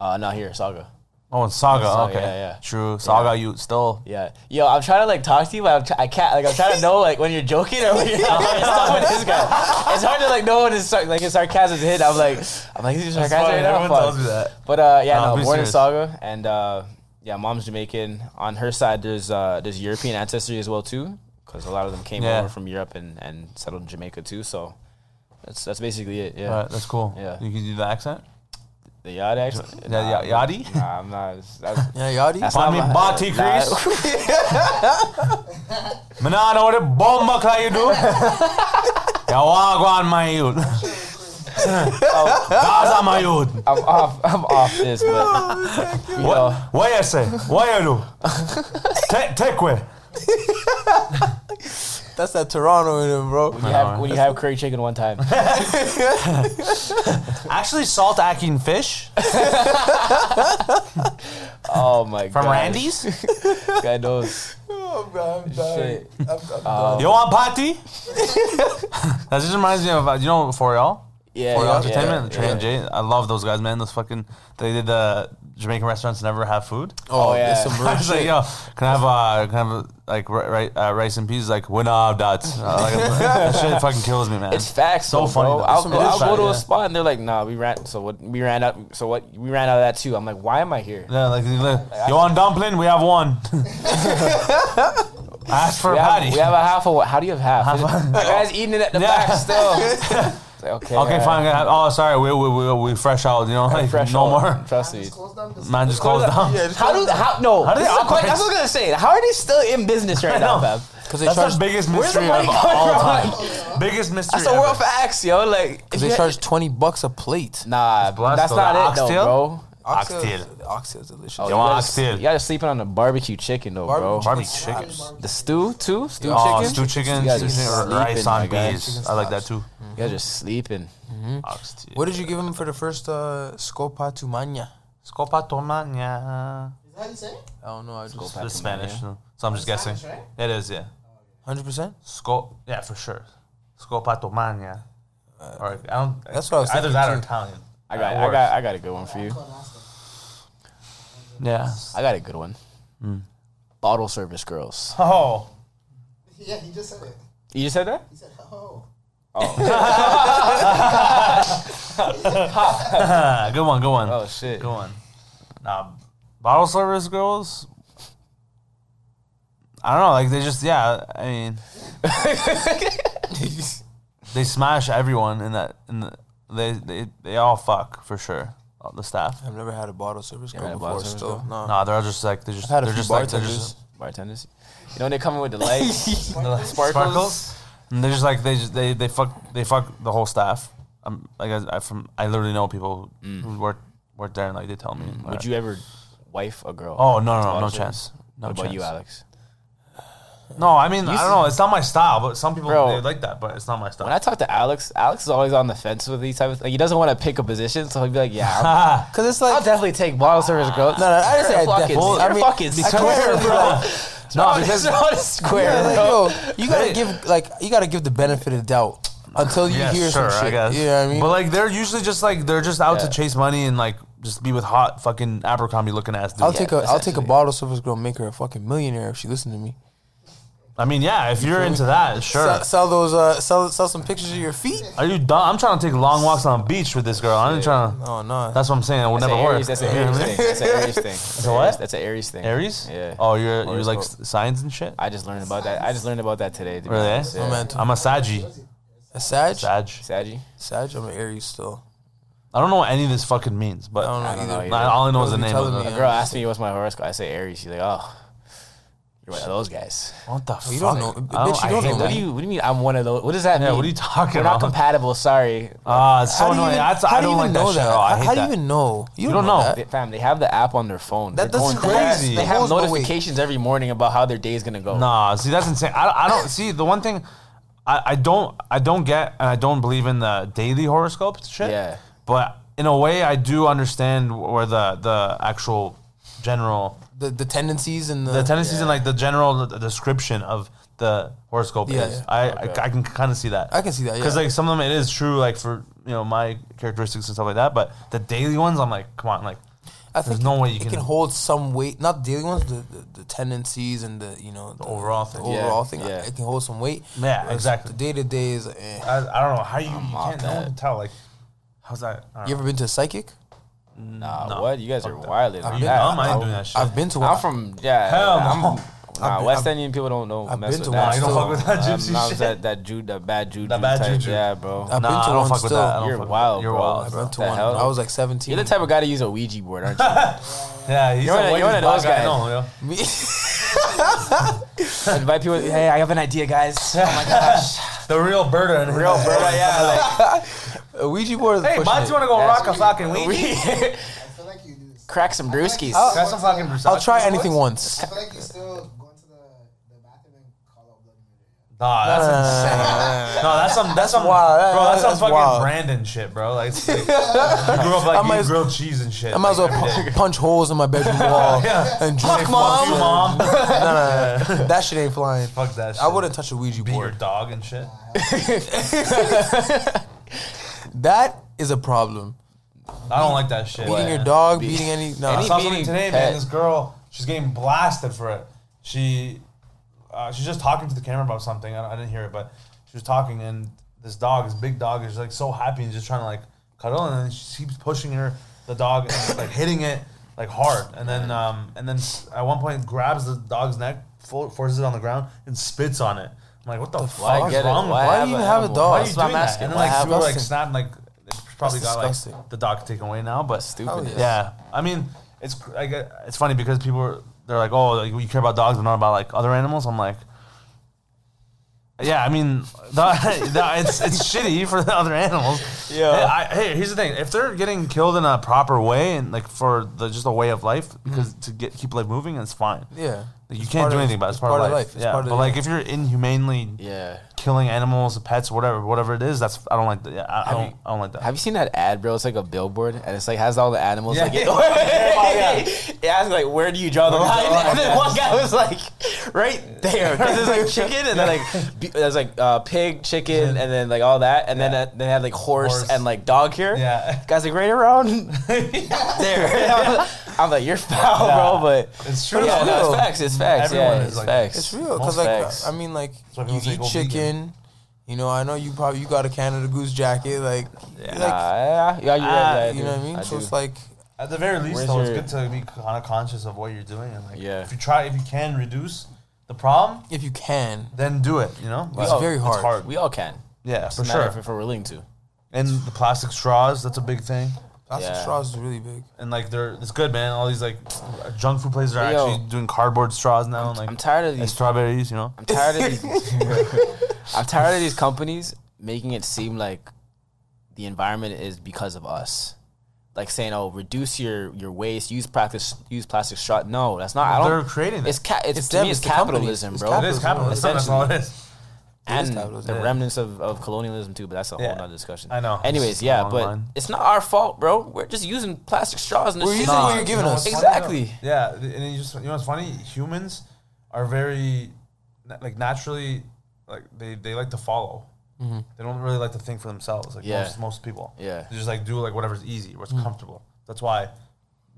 Uh, not here, Sauga. Oh, in Sauga. Sauga, okay. yeah, yeah. True. Sauga, you still. Yeah, yo, I'm trying to like talk to you, but I'm tr- I can't. Like, I'm trying to know like when you're joking or when you're (laughs) not. It's with this guy. It's hard to like know when his sar- like his sarcasm's hit. I'm like, I'm like, these are sarcastic right now. Fuck. that. But uh, yeah, No, no, born in serious. Sauga, and uh, yeah, mom's Jamaican. On her side, there's uh, there's European ancestry as well too, because a lot of them came Yeah. over from Europe and, and settled in Jamaica too. So that's that's basically it. Yeah, Right, that's cool. Yeah. You can do the accent? The yard accent. Yeah, yeah, Yachty? Nah, I'm not. That's, (laughs) Yeah, Yachty. that's Find me not my- Bati nah. Chris. (laughs) Manana, what a bomba can you do? (laughs) Ya wagwan, my youth. Gaza, my youth. I'm off. I'm off this, but you What, know, what you say? What you do? take, take way. That's that Toronto in him, bro. when you have when you have (laughs) curry chicken one time. (laughs) Actually, salt acting fish (laughs) Oh my god. from Randy's. This guy knows. Oh, bro, I'm Shit. I'm, I'm done. You want patty? that just reminds me of uh, you know for y'all. Yeah, For yeah, entertainment, yeah, Trey yeah. and Jay. I love those guys, man. Those fucking they did the Jamaican restaurants never have food. Oh, Oh, yeah. there's some (laughs) I was like, shit. yo, can I have uh, can I have like ri- ri- uh, rice and peas? Like, when I have that, uh, like, that shit fucking kills me, man. It's facts, So so funny, Bro. though. I'll It's go, really I'll go funny, to yeah. a spot and they're like, "Nah, we ran." So what? We ran out. So what? We ran out of that too. I'm like, "Why am I here?" yeah, like you want dumpling? We have one. (laughs) (laughs) Ask for We a have, patty. we have a half of what? How do you have half? that guy's eating it at the Yeah. back still. It's like, okay. okay, alright. fine. gonna have- Oh, sorry, we we we, we fresh out. You know, like, Fresh no out. more. Trust me. Man, just close down. How do how no? How do they this is a operate? que- That's what I was gonna say. How are they still in business right (laughs) now, know. fam? Because they That's charge the biggest Where's the mystery money of coming all from? time. (laughs) Biggest mystery. That's the ever. world facts, yo. Like, Because if they you- charge 20 bucks a plate. Nah, blessed that's though. not The it though, oxtail? bro. Oxtail. Oxtail's delicious. Oh, You you want gotta- oxtail? You gotta sleep on a barbecue chicken though, bro. Barbecue Barbecue chicken. The stew too? Stew Oh, chicken? stew chicken, You guys stew are chicken, sleeping, rice on guy. bees. I like that too. You guys are sleeping. Oxtail. What did you give him for the first uh, Scopa tu Mania? Scopa tomania. Is that how you say it? I don't know. I just Scopa. It's Spanish, Tomania. so so I'm just guessing. Spanish, It is, yeah. 100%. Sco, yeah, for sure. Scopa tomania. Or I don't. That's what I was Either thinking that or. Italian. I got, That I got, I got a good one for you. Go and ask them. Yeah. I got a good one. Hmm. Bottle service girls. (laughs) Oh. Yeah, he just said it. You just said that? He said, oh. oh. (laughs) (laughs) good one, good one. Oh shit. Good one. Nah, bottle service girls. I don't know. Like they just, yeah. I mean, they smash everyone in that. In the they they they all fuck for sure. All the staff. I've never had a bottle service had girl a before. bottle service Still, girl? no. No, they're all just like they're just I've had a they're few just like they're bartenders. just Bartenders. You know when they come in with the (laughs) lights, the sparkles. And they're just like they just they they fuck they fuck the whole staff. I'm like I, I from I literally know people who work work there and like they tell me. Mm. Would you ever wife a girl? Oh no no no, Bottle no chance. No what about chance. you, Alex? No, I mean I don't know. It's not my style, but some people Bro. they like that, but it's not my style. When I talk to Alex, Alex is always on the fence with these type of. Like, he doesn't want to pick a position, so he'll be like, "Yeah, Ah, (laughs) Because it's I'll like, definitely take bottle service girls." no, no, I didn't say I You're fucking, definitely. I you're mean, fucking because- square, (laughs) bro. no, because it's (laughs) not a square, Yeah, like, bro. yo, you gotta give like you gotta give the benefit of the doubt until you yeah, hear sure, some shit. I guess. You know what I mean? But like they're usually just like they're just out Yeah. to chase money and like just be with hot fucking Abercrombie looking ass dude. I'll take a I'll take a essentially. bottle service girl, make her a fucking millionaire if she listen to me. I mean, yeah, if you're into that, sure. Sell, sell those uh sell sell some pictures of your feet. Are you done? I'm trying to take long walks on the beach with this girl. I'm trying to. Oh no. That's what I'm saying. It would That's never an work. Aries, that's an You know Aries what I mean? thing. That's an Aries thing. (laughs) That's a what? That's an Aries thing. Aries? Yeah. Oh, you're you're like Horoscope. s- signs and shit. I just learned about that. I just learned about that today. To be Really? eh? honest. I'm Yeah. into I'm a Saggy. a Sag. Sag. Saggy. Sag. I'm an Aries still. I don't know what any of this fucking means, but I don't know I don't either. know either. Nah, all I know is the name you of telling it. me? A girl asked me what's my horoscope. I say Aries. She's like, oh, you're one of those guys. What the fuck? You don't know- I bitch, you I don't hate know. What do you What do you mean? I'm one of those. What does that Yeah, mean? what are you talking about? We're about? not compatible. Sorry. Ah, it's so How do you annoying. even- That's, how I do you don't like even that know shit. that? Oh, I How hate do you that. even know? You don't know. that. They- Fam, they have the app on their phone. That- They're that's going- crazy. They have Goes no way. notifications every morning about how their day is gonna go. Nah, see that's insane. I, I don't see the one thing. I, I don't I don't get and I don't believe in the daily horoscope shit. Yeah. But in a way, I do understand where the the actual general The the tendencies and the, the tendencies and like the general description of the horoscope Yeah, is. yeah. I, Okay. I I can kind of see that. I can see that, because yeah. like some of them it is true like for you know my characteristics and stuff like that. But the daily ones, I'm like, come on, like I there's think no way you can. can hold some weight. Not the daily ones, the, the, the tendencies and the you know the, overall thing. the Yeah, overall thing. yeah. It can hold some weight. Yeah, Whereas exactly. The day to day is. Eh. I, I don't know how you, you off can't no one that. can tell like how's that. I don't You know. ever been to a psychic? Nah, No. what? You guys are Fuck that. wild. I've on been- that. I'm not I- doing that shit. I've been to I'm from yeah. Hell I'm, no. Nah, been- West I've- Indian people don't know. I've mess been with to that. one. you don't fuck with that gypsy nah, shit. that that jude, that bad juju. That bad type. juju. Yeah, bro. I've Nah, been to I don't one fuck with that. You're wild. You're bro. wild. I went to one. hell? I was like 17. You're the type of guy to use a Ouija board, aren't you? (laughs) Yeah, he's You're the one of- you're one of those black guy I guys. know. Me- (laughs) Invite people. Hey, I have an idea, guys. Oh my (laughs) gosh, The real Berta. and real bro. Yeah, a Ouija board is Hey, pushing Bots, it. you want to go That's rock a fucking like, Ouija? (laughs) I feel like you do this. crack some brewskis. Got some fucking Versace I'll try shorts? anything once. I feel like you still going to the, the bathroom and call out blood murder. Nah, that's insane. No, that's some. That's some. wild. That- Bro, that's some that's fucking wild. Brandon shit, bro. Like, it's like (laughs) you grew up like I might eating as- grilled cheese and shit. I might as well like, every day. pu- punch holes in my bedroom (laughs) wall Yeah. and Fuck drink mom. You, mom. No, no, no. That shit ain't flying. Fuck that shit. I wouldn't touch a Ouija beat your board. dog and shit. That is a problem. I don't like that shit. Beating your dog, Be- beating any. No, I Any- saw something beating today, pet. man. This girl, she's getting blasted for it. She, uh, she's just talking to the camera about something. I, I didn't hear it, but she was talking, and this dog, this big dog, is like so happy and just trying to like cuddle, and then she keeps pushing her, the dog, and like hitting it like hard, and then um, and then s- at one point grabs the dog's neck, fo- forces it on the ground, and spits on it. I'm like, what the Why fuck is it? wrong with Why. Why do you even have a dog? Why are you doing that? And then like people were like snapping, like it's probably got like the dog taken away now, but stupid? Yeah. I mean, it's get, it's funny because people are, they're like, oh, like, you care about dogs, but not about like other animals. I'm like, yeah, I mean, the, (laughs) the, it's it's shitty for the other animals. Yeah. Hey, I, hey, here's the thing: if they're getting killed in a proper way and like for the just a way of life, because mm. to get keep life moving, it's fine. Yeah. Like, you It's can't part do of- anything about it. It's part, of life. It's yeah, of but the- like if you're inhumanely Yeah. killing animals, pets, whatever, whatever it is, that's I don't like that. Yeah, I, I don't, I don't like that. Have you seen that ad, bro? It's like a billboard, and it's like has all the animals. Yeah. Like, (laughs) (laughs) it, it asks like, where do you draw the line? And then one guy was like, right there, (laughs) because there's like chicken, and then like there's like uh, pig, chicken, and then like all that, and then uh, they had like horse, Horse. and like dog here. Yeah. guys like right around there. I'm like, you're foul, Yeah. bro, but It's true. But yeah, though. no, it's facts. It's facts. Everyone yeah, is it's like- facts. It's real because, like, facts. I mean, like, why you eat chicken. vegan. You know, I know you probably you got a Canada Goose jacket, like, Yeah, like nah, yeah, yeah, you're Ah, yeah, you know what I mean. so do. it's like, At the very least, Where's though, your- it's good to be kind of conscious of what you're doing and like, Yeah. if you try, if you can reduce the problem, if you can, then do it. You know, It's Like, very hard. It's hard. we all can. Yeah, It's for sure. if, if we're willing to. And the plastic straws, that's a big thing. Plastic Yeah. straws is really big. And like, they're it's good, man. All these like junk food places are Yo. actually doing cardboard straws now, and like I'm tired of these strawberries. You know, I'm tired of these. (laughs) I'm tired of these companies making it seem like the environment is because of us. Like saying, "Oh, reduce your your waste, use practice, use plastic straw." No, that's not. I don't. they're creating it. It's ca- it's, It's to them, me, it's, it's capitalism, bro. it is capitalism. That's all it is. Is and the Yeah. remnants of, of colonialism too. But that's a whole Yeah. nother discussion. I know. Anyways, yeah, but line. it's not our fault, bro. We're just using plastic straws. And We're shit. using what you're giving you know us. what's funny, Exactly. though? Yeah, and you just you know what's funny? Humans are very like naturally like they, they like to follow. Mm-hmm. They don't really like to think for themselves. Like Yeah. most most people. Yeah. They just like do like whatever's easy, what's mm-hmm. comfortable. That's why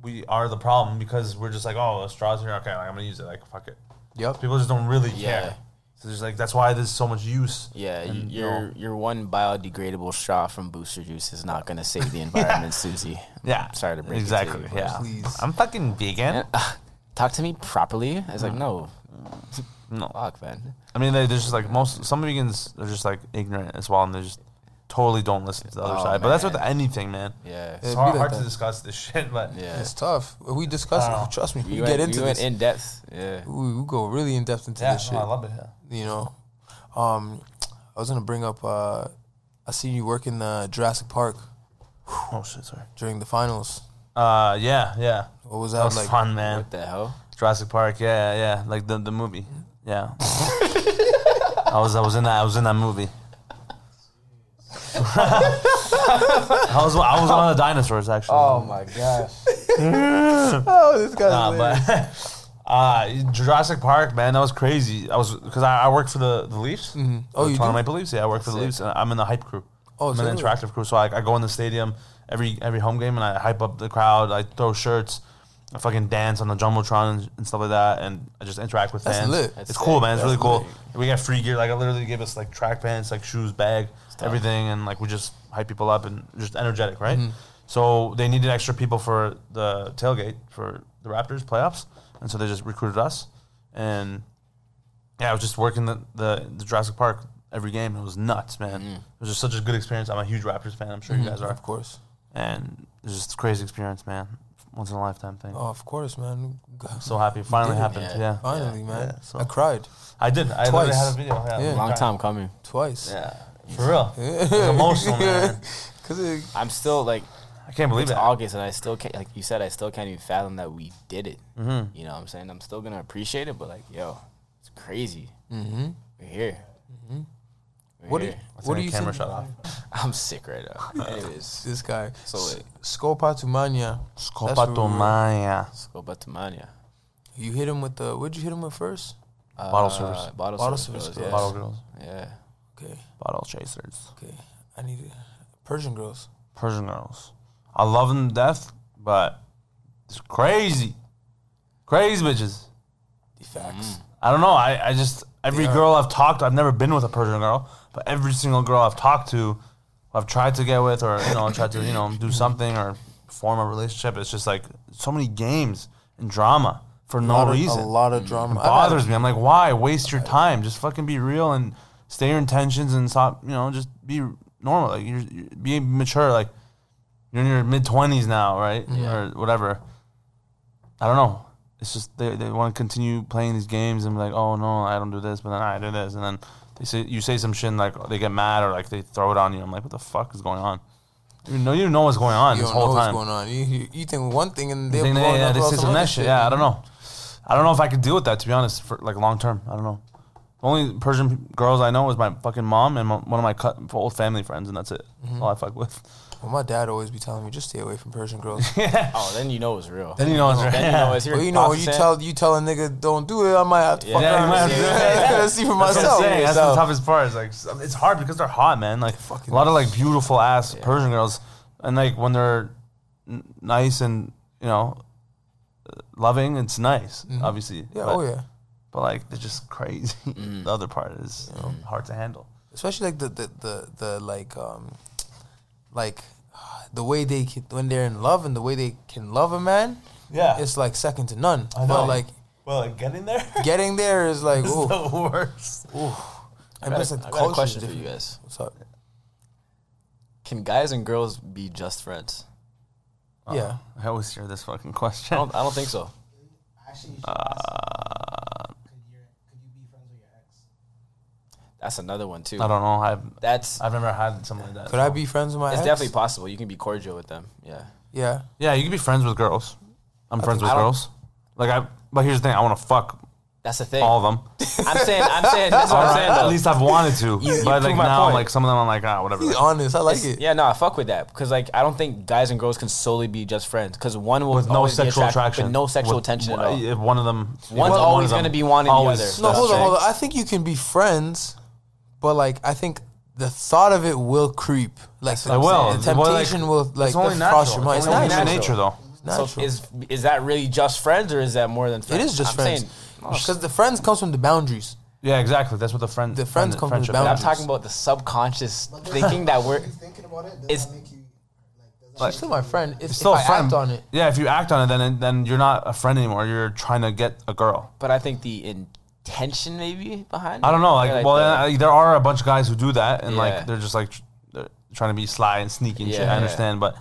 we are the problem because we're just like, oh, a straw's here. Okay, like, I'm gonna use it. Like, fuck it. Yep. People just don't really Yeah. care. So there's like that's why there's so much use. Yeah, y- And, you your know, your one biodegradable straw from Booster Juice is not gonna save the (laughs) environment, Susie. yeah, Sorry to break it to exactly. you. yeah, Please. I'm fucking vegan. And, uh, talk to me properly. I was like, no, No, fuck, man. I mean they, there's just like most some vegans are just like ignorant as well, and they just totally don't listen to the other Oh, side. But that's with anything, man. Yeah, It's It'd hard, like hard to discuss this (laughs) shit, but yeah. It's tough. We discuss I don't know. it. Trust me. We, We get went, into we went this. in depth. Yeah. we, we go really in depth into yeah, this shit. no, I love it. Yeah. You know, um, I was gonna bring up. Uh, I seen you work in uh, Jurassic Park Oh shit, sorry. during the finals. Uh, yeah, yeah. What was that, That was like? fun, man. What the hell? Jurassic Park, yeah, yeah, like the the movie, yeah. (laughs) I was I was in that I was in that movie. (laughs) I was I was one of the dinosaurs actually. Oh my gosh! (laughs) oh, this guy's Nah, but uh, Jurassic Park, man, that was crazy. I was because I, I work for the the Leafs. Oh, the you Toronto do? Maple Leafs. Yeah, I work for the Sick. Leafs. And I'm in the hype crew. Oh, I'm in the interactive crew. So I, I go in the stadium every every home game and I hype up the crowd. I throw shirts. I fucking dance on the jumbotron and, and stuff like that, and I just interact with That's fans. lit. That's it's cool, sick. man. It's That's really cool. We got free gear. Like I literally gave us like track pants, like shoes, bag, everything, and like we just hype people up and just energetic, right? Mm-hmm. So they needed extra people for the tailgate for the Raptors playoffs, and so they just recruited us. And yeah, I was just working the the, the Jurassic Park every game. It was nuts, man. Mm. It was just such a good experience. I'm a huge Raptors fan. I'm sure you guys are, Of course. and it was just a crazy experience, man. Once in a lifetime thing. Oh, of course, man. (laughs) So happy, it finally it. happened. Yeah. Yeah, Finally, man. Yeah, so- I cried I did. I Twice. literally had a video. Yeah, Yeah. Long time coming. twice. Yeah, for real. It was emotional, (laughs) man. Cause it, I'm still like I can't believe it's that. August and I still can't like you said I still can't even fathom that we did it. Mm-hmm. You know what I'm saying? I'm still gonna appreciate it, but like yo, it's crazy. mm-hmm. We're here. We're What do you, Let's what do you camera shut off? I'm sick right now. (laughs) Anyways, This guy. So S- wait. Scopatumania. That's where we were. Scopatomania. let's go back to Mania. You hit him with the. What'd you hit him with first? Bottle service. Bottle, Bottle service. service girls, yes. Bottle girls. Yeah. Okay. Bottle chasers. Okay. I need Persian girls. Persian girls. I love them to death, but it's crazy. Crazy bitches. The facts. Mm. I don't know. I, I just every They are. girl I've talked to, I've never been with a Persian girl, but every single girl I've talked to, I've tried to get with or you know tried to you know do something or form a relationship. It's just like so many games and drama for no lot of- reason. A lot of drama. I've had- bothers me. I'm like, why waste your time? Just fucking be real and stay your intentions and stop. You know, just be normal. Like you're, you're be mature. Like you're in your mid twenties now, right? Yeah. Or whatever. I don't know. It's just they, they want to continue playing these games and be like, oh no, I don't do this, but then I do this, and then they say you say some shit and like they get mad or like they throw it on you. I'm like, what the fuck is going on? You know, you know what's going on You this don't know whole what's time. going on. You, you, you think one thing and They they're think yeah, up they say some next shit. Yeah, I don't know. I don't know if I could deal with that to be honest for like long term. I don't know. The only Persian girls I know is my fucking mom and my, one of my cut, old family friends, and that's it. Mm-hmm. All I fuck with. Well, my dad always be telling me just stay away from Persian girls. (laughs) (laughs) Oh, then you know it's real. Then you know it's real. Then you know it's (laughs) here. well, you know, when you tell you tell a nigga don't do it, I might have to fuck Yeah, around might and have see, to do it. see for That's what I'm myself. saying. That's the toughest part. It's like it's hard because they're hot, man. Like Fucking a lot of like beautiful ass Persian girls, and like when they're n- nice and you know loving, it's nice. Obviously, Mm-hmm. Yeah, but, oh yeah. But like they're just crazy. the other part is you know, hard to handle. especially like the the the, the like um like the way they can, when they're in love and the way they can love a man Yeah, it's like second to none I but know. like well, like getting there (laughs) getting there is like is ooh, the worst. ooh. I and got, just a, like the I got a culture question for you guys. What's up? Can guys and girls be just friends? yeah uh, I always hear this fucking I question. don't. I don't think so. Actually, you should ask, could, your, could you be friends with your ex? That's another one too. I don't know. I've That's I've never had something like that. could I be friends with my it's ex? definitely possible. You can be cordial with them. Yeah. yeah Yeah, you can be friends with girls. I'm friends with girls. Like I, but here's the thing: I want to fuck That's the thing. all of them. I'm saying. I'm saying. That's what I'm right, saying. at least I've wanted to. You- you but like prove my now, point. like some of them, I'm like, ah, whatever. he's honest I like It's- it Yeah, no, I fuck with that because like I don't think guys and girls can solely be just friends because one will with no sexual attract- attraction, with no sexual With- attention at all. If one of them, One's one always them gonna be wanting the other. no That's hold on hold on I think you can be friends but like I think the thought of it will creep. Like It I'm will. the Well, like, temptation will like it's only cross your mind. It's It's only natural. nature, though. natural. So is is that really just friends or is that more than friends? it is just I'm friends. saying- oh, Because the friends comes from the boundaries. Yeah, exactly. That's what the friend. The friends come from the friendship but I'm boundaries. is. talking about the subconscious thinking that we're. you thinking about it, does it's- that make you like? Does that She's still my friend. If, It's still if a I friend. act on it, Yeah, if you act on it, then then you're not a friend anymore. You're trying to get a girl. But I think the intention maybe behind. I don't know. Like, Or, well, the- there are a bunch of guys who do that, and Yeah. like they're just like they're trying to be sly and sneaky and shit. Yeah, I yeah. understand, but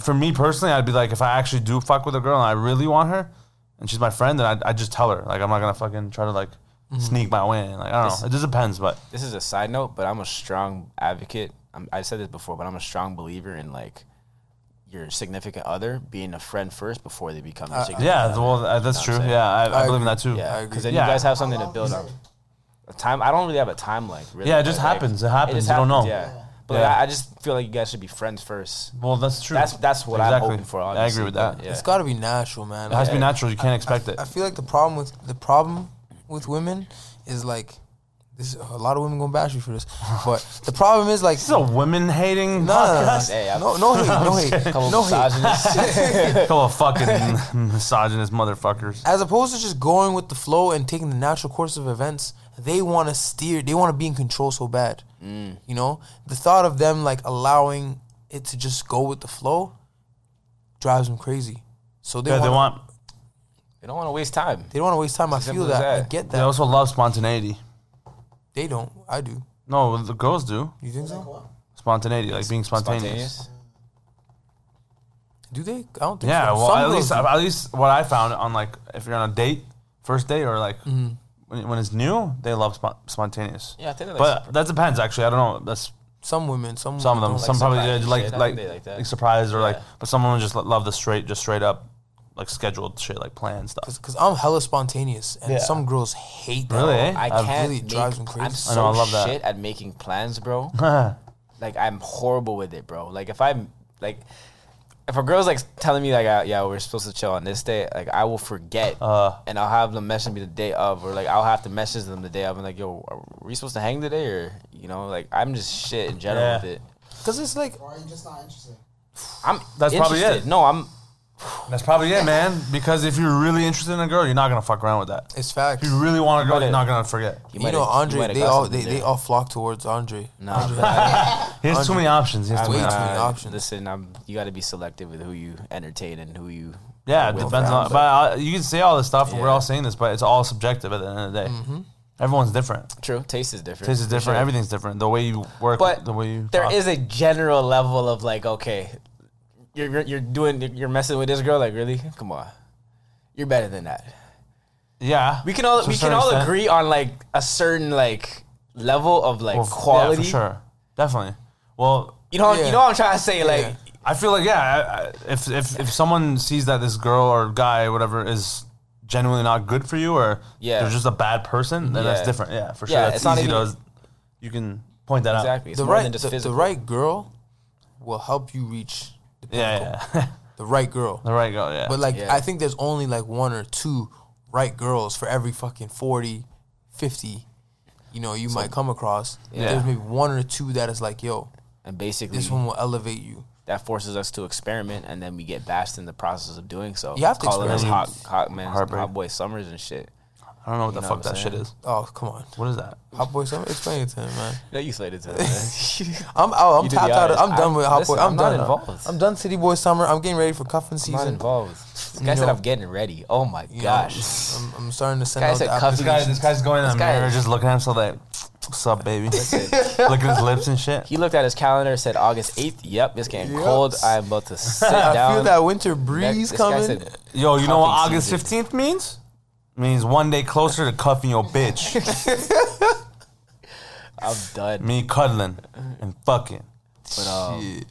for me personally, I'd be like, if I actually do fuck with a girl and I really want her, and she's my friend, then I'd, I'd just tell her. Like, I'm not gonna fucking try to like Mm-hmm. sneak my way in. Like, I don't This- know. It just depends, but this is a side note, but I'm a strong advocate. I'm, I said this before, but I'm a strong believer in like your significant other being a friend first before they become your significant yeah, other. well, uh, that's You know true. Yeah, I, I, I believe in that too. Yeah, because then Yeah. you guys have something to build on. A time. I don't really have a time like. Really, Yeah, it just like, happens. It happens. just You don't know. Yeah, but Yeah. like, I, I just feel like you guys should be friends first. Well, that's true. That's that's what I'm hoping for. I agree with that. Yeah. it's got to be natural, man. It has to be natural. You can't expect it. I feel like the problem with the problem with women is like this. A lot of women gonna bash you for this, but the problem is like (laughs) This is a women hating no, no, no, podcast. Hey, I'm- no, no hate, no hate, (laughs) Couple no hate. misogynists. (laughs) Couple of fucking misogynist motherfuckers. As opposed to just going with the flow and taking the natural course of events, they want to steer. They want to be in control so bad. Mm. You know, the thought of them like allowing it to just go with the flow drives them crazy. So they Yeah, they want. want. They don't want to waste time. They don't want to waste time. I Simple feel as that. I get that. get They that. also love spontaneity. They don't. I do. No, the girls do You think so? what? spontaneity, like being spontaneous. Do they? I don't think Yeah, so. well, Some at girls least do. at least what I found on like if you're on a date, first date, or like Mm-hmm. when, when it's new, they love spon- spontaneous. Yeah, I think they that's But that depends. Actually, I don't know. That's some women. Some some of them. women some like probably surprise yeah, and like shit. I like think they like that. like surprise or like, Yeah. but some women just lo- love the straight, just straight up, like scheduled shit, like planned stuff. Because I'm hella spontaneous, and Yeah. some girls hate that. Really, eh? I I've- can't. really make, drives me crazy. I'm I so know, I love that. shit at making plans, bro. (laughs) like I'm horrible with it, bro. Like if I'm like, if a girl's like telling me like, uh, yeah, we're supposed to chill on this day, like I will forget, Uh. and I'll have them message me the day of, or like I'll have to message them the day of, and like, yo, are we supposed to hang today, or you know, like I'm just shit in general Yeah. with it. Because it's like Or are you just not interested? I'm That's probably interested. it. No, I'm. That's probably it, man. Because if you're really interested in a girl, you're not gonna fuck around with that. it's facts. If you really want a girl, might you're not gonna forget. You, You know, have- you Andre, they all they, they all flock towards Andre. Nah, Andre. (laughs) He has too many options. He has I too way many too options. many options. Listen, I'm, you got to be selective with who you entertain and who you. Yeah, it depends around, on. But uh, you can say all this stuff, and we're all saying this, but it's all subjective at the end of the day. Mm-hmm. Everyone's different. True, taste is different. Taste is different. sure. Everything's different. The way you work, But the way you. There talk. is a general level of like, okay, you're you're, you're doing you're messing with this girl, like really? Come on, you're better than that. Yeah, We can all we can all extent. agree on like a certain like level of like Well, quality. Yeah, for sure, definitely. Well, You know, Yeah. you know what I'm trying to say. Like, Yeah. I feel like yeah, I, I, if if if someone sees that this girl or guy or whatever is genuinely not good for you, or Yeah. they're just a bad person, then that's different. Yeah, for sure. Yeah, that's it's not easy even- to. You can point that exactly. It's the right the, the right girl will help you reach the out. pinnacle. Yeah, yeah. (laughs) The right girl. the right girl. Yeah, But like Yeah. I think there's only like one or two right girls for every fucking 40, 50 you know, you might come across. Yeah. There's maybe one or two that is like, yo, and basically, this one will elevate you. that forces us to experiment, and then we get bashed in the process of doing so. You have to calling us hot, experiment. hot man, hot boy summers and shit. I don't know what the know fuck what I'm that shit is. Oh, come on. What is that? Hot boy summer? Explain it to him, man. No, you slated it to that. (laughs) (laughs) I'm oh, I'm You tapped out. honors. I'm done with hot listen, boy. I'm, I'm not done. involved. I'm done city boy summer. I'm getting ready for cuffing I'm not season. involved. This You guy said know- I'm getting ready. Oh my You know, gosh. I'm, I'm starting to send Guy out said the cuffing This guy, this guy's going in the This guy- mirror, just looking at himself like, "What's up, baby?" (laughs) Licking his lips and shit. He looked at his calendar, said August 8th. Yep, it's getting Yep. cold. I'm about to sit down. I feel that winter breeze this coming. said, Yo, you know what August fifteenth means? Means one day closer to cuffing your bitch. (laughs) I'm done. Me cuddling and fucking. But um, Shit.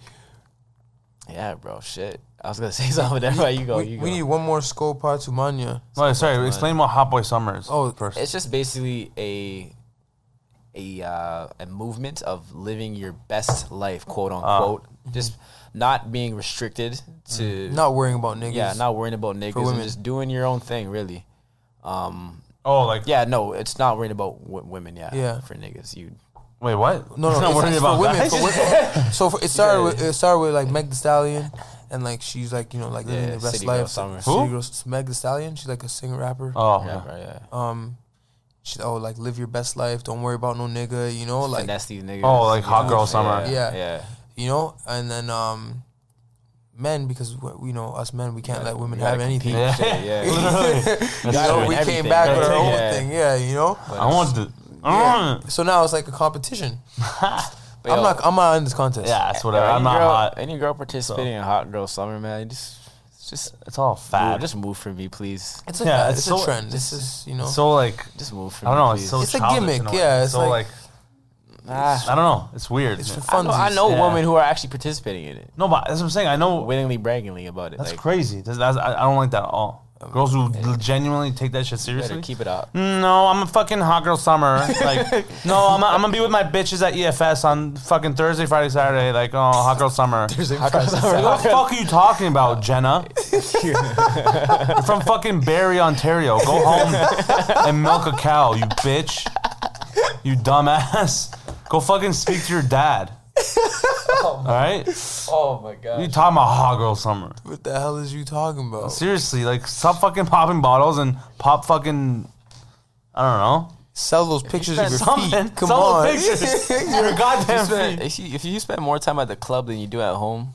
yeah, bro, shit. I was gonna (laughs) say something. There, you go. we, You we need one more Scopa to Mania. Oh, sorry. Explain what Hot Boy Summer is. Oh, first. It's just basically a a uh, a movement of living your best life, quote unquote. Just not being restricted to Not worrying about niggas. yeah, not worrying about niggas and women. just doing your own thing, really. Um, oh, like yeah, no, it's not worrying about w- women. Yeah, Yeah. for niggas, you Wait, what? No, no, You're not it's, it's about for women. For women. (laughs) so for, it started with it started with like Meg The Stallion, and like she's like you know like living Yeah, the best City Girl life. Summer. City Who? Girl, Meg The Stallion. She's like a singer rapper. Oh, Yeah, yeah. yeah. Um, she oh like live your best life. Don't worry about no nigga. You know like Finesse these niggas. Oh, like Hot Girl Summer. Yeah, Yeah. yeah. you know, and then um, men because we- you know us men we can't let women have anything. Yeah. Yeah, yeah. (laughs) You know, win we came everything. back with our Yeah. own Yeah. thing. Yeah, you know. I want to. I want So now it's like a competition. (laughs) But I'm yo, not. I'm not in this contest. Yeah, it's whatever. any I'm not girl, hot. Any girl participating in Hot Girl Summer, man, just, just, It's all move, fat. just move for me, please. It's a, Yeah, it's, it's a trend. This is you know. So like Just move for I don't me, know. please. It's so It's a gimmick, yeah, it's so like- like Ah, I don't know. It's weird. it's for I know, I know Yeah. women who are actually participating in it, no, but that's what I'm saying. I know willingly, braggingly about it. that's like, crazy. That's, that's, I, I don't like that at all. Girls who genuinely take that shit better seriously. keep it up. No, I'm a fucking hot girl summer. (laughs) Like, no, I'm, I'm gonna be with my bitches at EFS on fucking Thursday, Friday, Saturday. Like, oh, hot girl summer. (laughs) Hot Girl Summer. What the fuck are you talking about, Jenna? You're (laughs) from fucking Barrie, Ontario. Go home and milk a cow, you bitch. You dumbass. Go fucking speak to your dad. All right? (laughs) Oh my oh god. You god. talking about hot girl summer? What the hell is you talking about? Seriously, like stop fucking popping bottles and pop fucking. I don't know. Sell those pictures of your Something. feet. Come Sell the on. pictures. (laughs) Your goddamn Spend- feet. if, you, if you spend more time at the club than you do at home,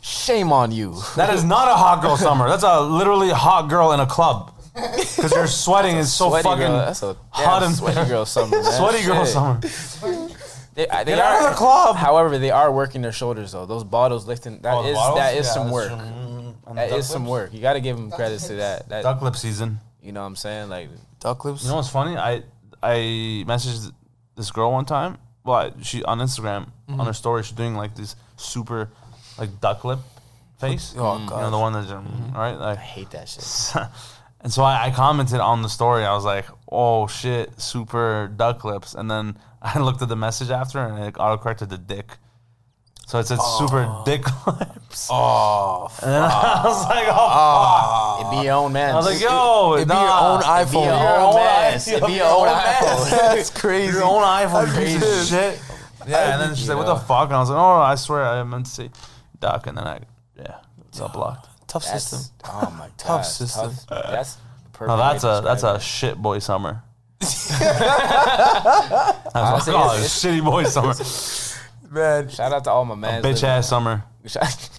shame on you. That is not a hot girl summer. That's a literally hot girl in a club. (laughs) Because you're sweating. It's so Sweaty fucking girl, that's a hot damn and sweaty girl (laughs) summer. Man. sweaty girl Shit. summer. They, they Get are, out of the club. However, they are working their shoulders though. Those bottles lifting that Oh, the is bottles? that is Yeah, some that's work. true. Mm, and That duck is some lips? work. You got to give them credits to that. That Duck lip season. you know what I'm saying? Like Duck lips. You know what's funny? I I messaged this girl one time. Well, she on Instagram Mm-hmm. on her story. She's doing like this super like duck lip face. Oh, You know God. the one that's all right. Like I hate that shit. (laughs) And so I, I commented on the story. I was like, "Oh shit, super duck lips." And then (laughs) I looked at the message after, and it auto corrected the dick. So it said super dick (laughs) lips. Oh, And then (laughs) I was like, "Oh." it'd be your own man. I was like, "Yo, it'd be your nah. own It be your iPhone. own own man. iPhone. It be your own iPhone. That's crazy. your own iPhone Crazy piece shit." Yeah, and then she's like, "What the fuck?" And I was like, "Oh, I swear I meant to say duck." And then I, yeah, it's all blocked. Tough That's, system. Oh my (laughs) god. Tough system. Tough. That's perfect No, that's a that's a shit boy summer. (laughs) That's what I Honestly, call it, it's- shitty boy summer, (laughs) Man, Shout out to all my mans. bitch living- ass summer. Shout,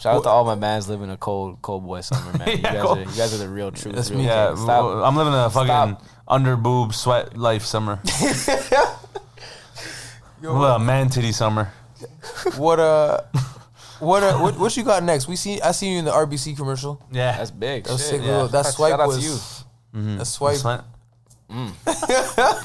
shout out to all my mans living a cold, cold boy summer, man. You, Yeah, guys, cold. are, you guys are the real truth. That's real me. Yeah, kings. Stop. w- I'm living a fucking Stop. under boob sweat life summer. Well, man titty summer. what uh, what uh, what, what you got next? We see. I see you in the RBC commercial. Yeah, That's big. That was shit. sick. yeah. Little, that Shout swipe out to was. you. That swipe. Slant. (laughs) I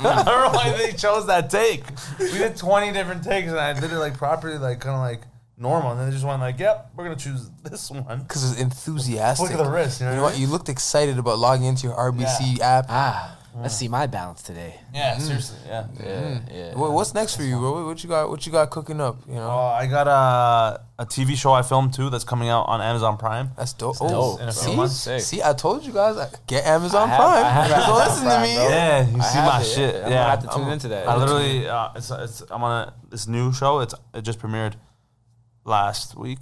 don't know why they chose that take. We did 20 different takes, and I did it like properly, like kind of like normal. And then they just went like, "Yep, we're gonna choose this one." Because it's enthusiastic. Look at the wrist, you know You, what know I what? you looked excited about logging into your RBC app. Ah, let's see my balance today. Yeah, seriously, yeah. Yeah, yeah. What, what's next for you, bro? What- What you got? What you got cooking up? You know, Uh, I got a a TV show I filmed too that's coming out on Amazon Prime. that's dope. dope. Oh, In a few see, months. Sick. see, I told you guys, I- get Amazon I have- Prime. I have Don't Amazon listen to me. bro. Yeah, you I see have my it. shit. I'm gonna yeah, have to tune into that. I literally, uh, it's, it's I'm on a this new show. It's it just premiered last week.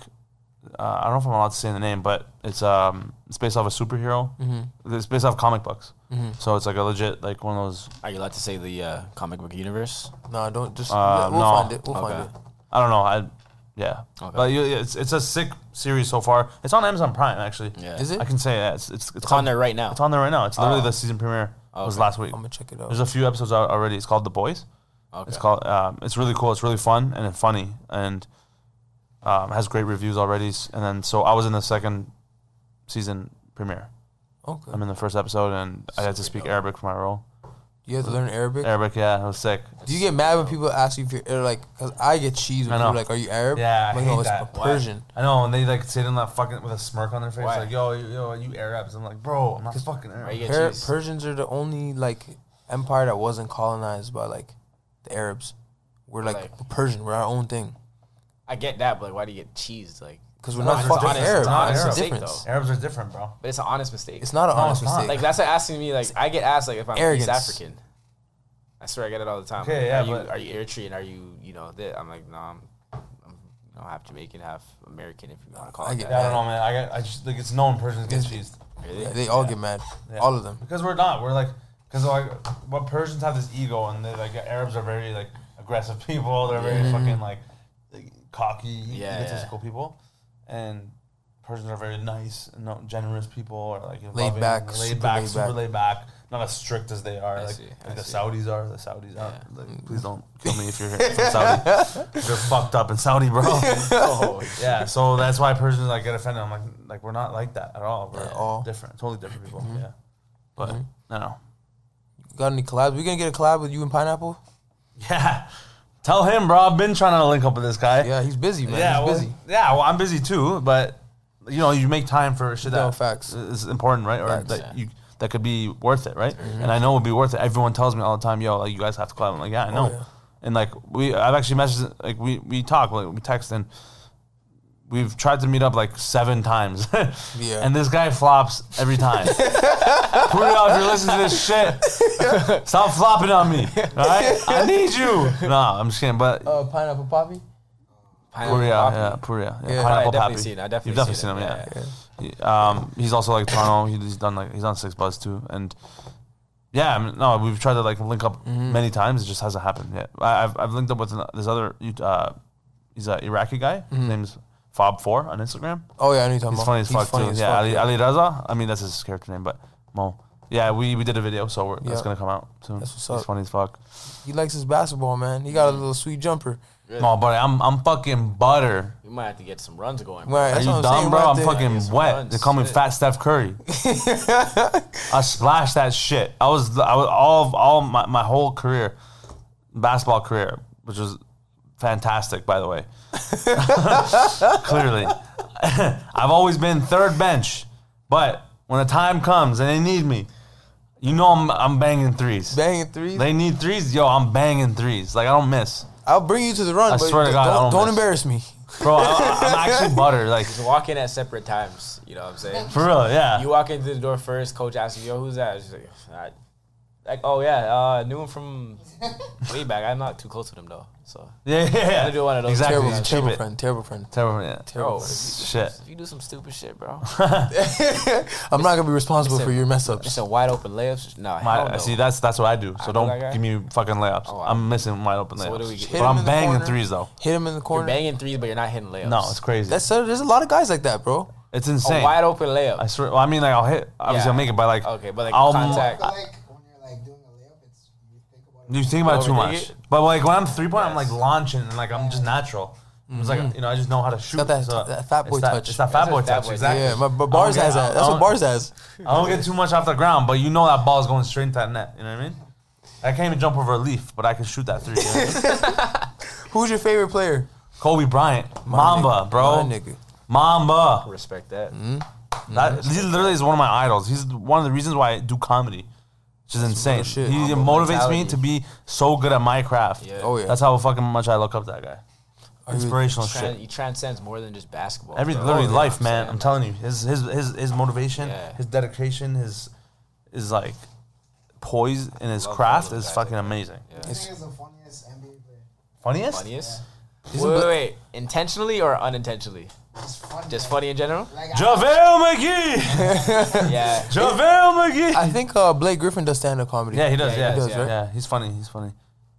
Uh, I don't know if I'm allowed to say the name, but it's um it's based off a superhero. Mm-hmm. It's based off comic books, so it's like a legit like one of those. Are you allowed to say the uh, comic book universe? No, don't just. Uh, we'll no. find it. We'll Okay. find it. I don't know. I yeah, Okay. but you, it's it's a sick series so far. It's on Amazon Prime actually. Yeah. Is it? I can say yeah, it's it's it's, It's on there right now. It's on there right now. It's literally Oh. the season premiere was last week. I'm gonna check it out. There's a few episodes out already. It's called The Boys. Okay. It's called. Um, it's really cool. It's really fun and funny, and um, has great reviews already. And then so I was in the second season premiere. okay. I'm in the first episode, and I had to speak Arabic for my role. you have to learn Arabic. Arabic, yeah, it was sick. Do you get mad when people ask you if you're like? Cause I get cheese when I people are like, "Are you Arab?" Yeah, I I'm like, hate no, it's that. Why? Persian. I know, and they like sit in that fucking with a smirk on their face, Why? like, "Yo, yo, are you Arabs?" I'm like, "Bro, I'm not fucking Arab." Why you get Per- Persians are the only like empire that wasn't colonized by like the Arabs. We're like, Like- Persian. We're our own thing I get that, but like, why do you get cheesed? Like, because we're No, not it's fucking honest. Arab. It's not That's Arab. Mistake, difference. though. Arabs are different, bro. but it's an honest mistake. It's not an No, honest it's not. mistake. like that's like asking me like I get asked like if I'm Arrogance. East African. I swear I get it all the time. Okay, Like, yeah, Are you, but- are you Eritrean? Are you, you know, this? I'm like, no, I'm, I'm you know, half Jamaican, half American, if you want to call I it get that. Yeah, I don't know, man. I got, I just like it's known Persians get cheesed. Really? Yeah, they all get mad. Yeah. All of them. Because we're not. We're like, because like, what Persians have this ego, and they like Arabs are very like aggressive (laughs) people. They're very Mm-hmm. fucking like, like cocky, Yeah, egotistical people, and Persians are very nice, and no, generous people, or like Laid loving, back, laid super back, laid super back. laid back, not as strict as they are. I like, see, like the see. Saudis are. The Saudis are. Yeah. Like, please don't kill me if you're (laughs) from Saudi. You're fucked up in Saudi, bro. (laughs) Oh, yeah, so that's why Persians like get offended. I'm like, like we're not like that at all. We're At all. different, totally different people. Mm-hmm. Yeah, but no, no. Got any collabs? We gonna get a collab with you and Pineapple? (laughs) Yeah. Tell him, bro. I've been trying to link up with this guy. Yeah, he's busy, man. yeah, he's well, busy. yeah. Well, I'm busy too, but you know, you make time for shit No, that facts. is important, right? Or Facts. that Yeah. you that could be worth it, right? Mm-hmm. And I know it would be worth it. Everyone tells me all the time, "Yo, like you guys have to collab." I'm like, "Yeah, I oh, know." Oh, yeah. And like we, I've actually messaged, like we we talk, like we text, and we've tried to meet up like seven times. (laughs) Yeah. And this guy flops every time. (laughs) Put if you're listening to this shit. (laughs) Stop flopping on me. All right? I need you. No, I'm just kidding. But Uh, Pineapple Poppy? Pineapple Puria, Poppy. yeah, Puria. Yeah, Yeah. Pineapple I've definitely Pappy. seen it. I've definitely You've definitely seen seen him, it. yeah. Yeah, He- Um, he's also like Toronto. He's done like he's on 6ixBuzz too, and yeah, I mean, no, we've tried to like link up Mm-hmm. many times. It just hasn't happened yet. I, I've I've linked up with this other uh, he's an Iraqi guy. His name's Fob Four on Instagram. Oh, yeah, I know you're talking He's funny as fuck too. as yeah, fuck, Ali, Ali Raza. I mean that's his character name, but Mo. Yeah, we, we did a video, so we're, Yeah. it's gonna come out soon. That's what's He's up. funny as fuck. He likes his basketball, man. He got a little sweet jumper. No, but I'm I'm fucking butter. You might have to get some runs going. Right, Are that's you I'm dumb, saying, bro? right I'm fucking wet. runs. They call me Shit. Fat Steph Curry. (laughs) I splashed that shit. I was I was all of all my, my whole career, basketball career, which was fantastic, by the way. (laughs) Clearly, (laughs) I've always been third bench, but when the time comes and they need me, you know I'm I'm banging threes. Banging threes. They need threes, yo. I'm banging threes. Like I don't miss, I'll bring you to the run, I but swear to God, don't, don't don't embarrass me. bro. I, I'm actually butter. Like Just walk in at separate times. You know what I'm saying? for real, yeah. You walk into the door first, coach asks you, yo, who's that? It's like, "I- like, oh yeah, uh, knew him from (laughs) way back. I'm not too close with him though. So Yeah, yeah, yeah. Gotta do one of those. Exactly. Terrible, Cheap terrible it. friend. Terrible friend. Terrible, yeah. bro, Terrible. if you, Shit. if you do some stupid shit, bro, (laughs) I'm not gonna be responsible Listen, for your mess just ups. some wide open layups. No, hell My, no. See, that's that's what I do. So I don't like give me fucking layups. Oh, wow. I'm missing wide open layups. So what do we get? But I'm banging corner. threes though. Hit him in the corner. You're banging threes, but you're not hitting layups. No, it's crazy. That's uh, there's a lot of guys like that, bro. it's a insane. wide open layup. I swear. Well, I mean, like I'll hit. Obviously, Yeah. I'll make it by like. okay, but like I'll- contact. I feel like when you're like doing a layup, it's you think about it. You think about it too Overthink much. it? But like when I'm three point, I'm like launching and like I'm just natural. It's like mm-hmm. you know I just know how to shoot. got that- so that fat boy it's that, touch. It's that fat That's boy that touch. boy Exactly. Yeah, but, but bars get- has that. I That's what don't- bars has. I don't get too much off the ground, but you know that ball is going straight into that net. You know what I mean? I can't even jump over a leaf, but I can shoot that three. you know? (laughs) Who's your favorite player? Kobe Bryant, Mamba, nigga. bro, My nigga. Mamba. Respect that. That mm-hmm. he literally is one of my idols. He's one of the reasons why I do comedy, which is insane. shit. He Humble motivates me to be so good at my craft. Yeah. Oh yeah. That's how fucking much I look up to that guy. Are you- Inspirational Tran- shit. he transcends more than just basketball. Every bro. literally oh, You know life, I'm man. saying? I'm telling you, his his his his motivation, Yeah. his dedication, his is like poise in his craft is fucking like amazing. Yeah. I think the funniest NBA player. Funniest? Funniest? Is Wait, wait, wait. Intentionally or unintentionally? Just funny. Just like- funny in general? Like, JaVale McGee. (laughs) Yeah. JaVale McGee. I think uh, Blake Griffin does stand up comedy. Yeah, he does. Yeah, he does, yeah, yeah. He's funny. He's funny.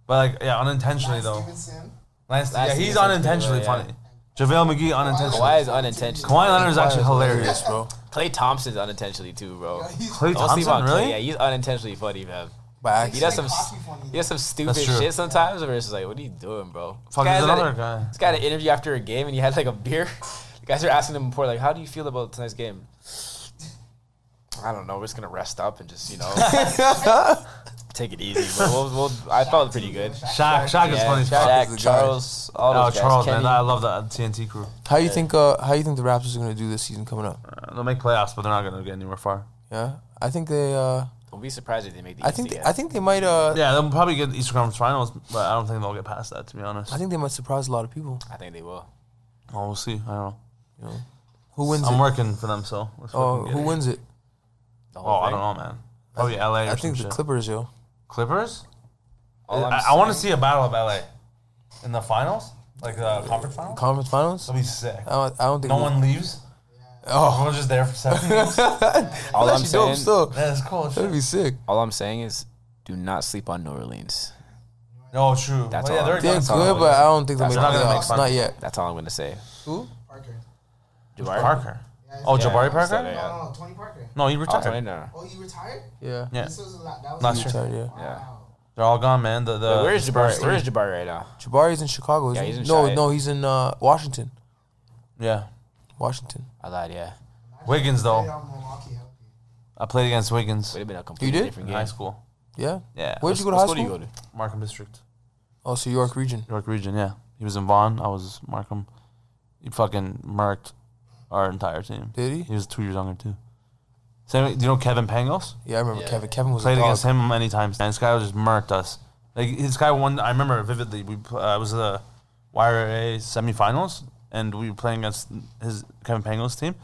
But like, yeah, unintentionally Lance though. Stephenson. Lance, Lance yeah, he's unintentionally pretty well, funny. JaVale McGee unintentionally. Kawhi is unintentional. Kawhi Leonard is actually hilarious. bro. Klay Thompson's unintentionally too, bro. Klay Thompson, on Klay. really? Yeah, he's unintentionally funny, man. By He does like some funny. he does some stupid shit sometimes where it's just like, what are you doing, bro? Fuck, This there's guy's another a- guy. This guy had an interview after a game and he had like a beer. The guys are asking him before, like, how do you feel about tonight's game? I don't know. We're just gonna rest up and just, you know, (laughs) take it easy. But we'll, we'll, I felt pretty good. Shaq, Shaq is Yeah, funny. as fuck. Shaq, is the guy. Charles, all Oh, those guys. Charles, man, I love that TNT crew. How you think? Uh, how you think the Raptors are gonna do this season coming up? Uh, they'll make playoffs, but they're not gonna get anywhere far. Yeah, I think they. Uh, Don't be surprised if they make the I East think. They. I think they might. Uh, Yeah, they'll probably get the Eastern Conference Finals, but I don't think they'll get past that. To be honest, I think they might surprise a lot of people. I think they will. oh, we'll see. I don't know. You know, who wins I'm it? working for them, so. let's Oh, fucking who wins it? Oh, whole I don't know, man. Probably oh, LA or I some think the shit. Clippers, yo. Clippers. All I'm I, I want to see a battle of LA in the finals, like the conference finals. Conference finals? That'll be sick. I don't, I don't think No we'll- one leaves. Oh, We're just there for seven (laughs) games. All I'm actually dope saying, still. That's cool. as That'd be sick. all I'm saying is, do not sleep on New Orleans. No, true. That's Well, yeah, all. they're They're That's all good, I'm but I don't think they'll That's make not the gonna make playoffs. fun. Not yet. That's all I'm gonna say. Who? Parker. Jabari? Parker. Yeah, Oh, yeah. Jabari Parker. there, yeah. No, no, no, Tony Parker. No, he Oh, retired. Tony, no. Oh, he retired? Yeah. Yeah, This was la- that was Last year. Retired, yeah. Yeah. Wow. they're all gone, man. The the Wait, where's Spurs Jabari? Where's. Jabari right now? Jabari's in Chicago. Isn't Yeah, he's in no, Chi. no, he's in uh, Washington. Yeah, Washington. I lied. Yeah, Wiggins though. On Milwaukee healthy. I played against Wiggins would have been a completely did? different in game. high school. Yeah. Yeah, Where'd you go to What high school do you go to? Markham District, Oh, so York region. York Region. Yeah, he was in Vaughan. I was Markham. He fucking murked our entire team. Did he? He was two years younger too. Same. Do you know Kevin Pangos? Yeah, I remember Yeah. Kevin. Kevin was Played a dog. against him many times. And this guy just murked us. Like this guy won. I remember vividly. We pl- uh, it was the YRA semifinals, and we were playing against his Kevin Pangos team,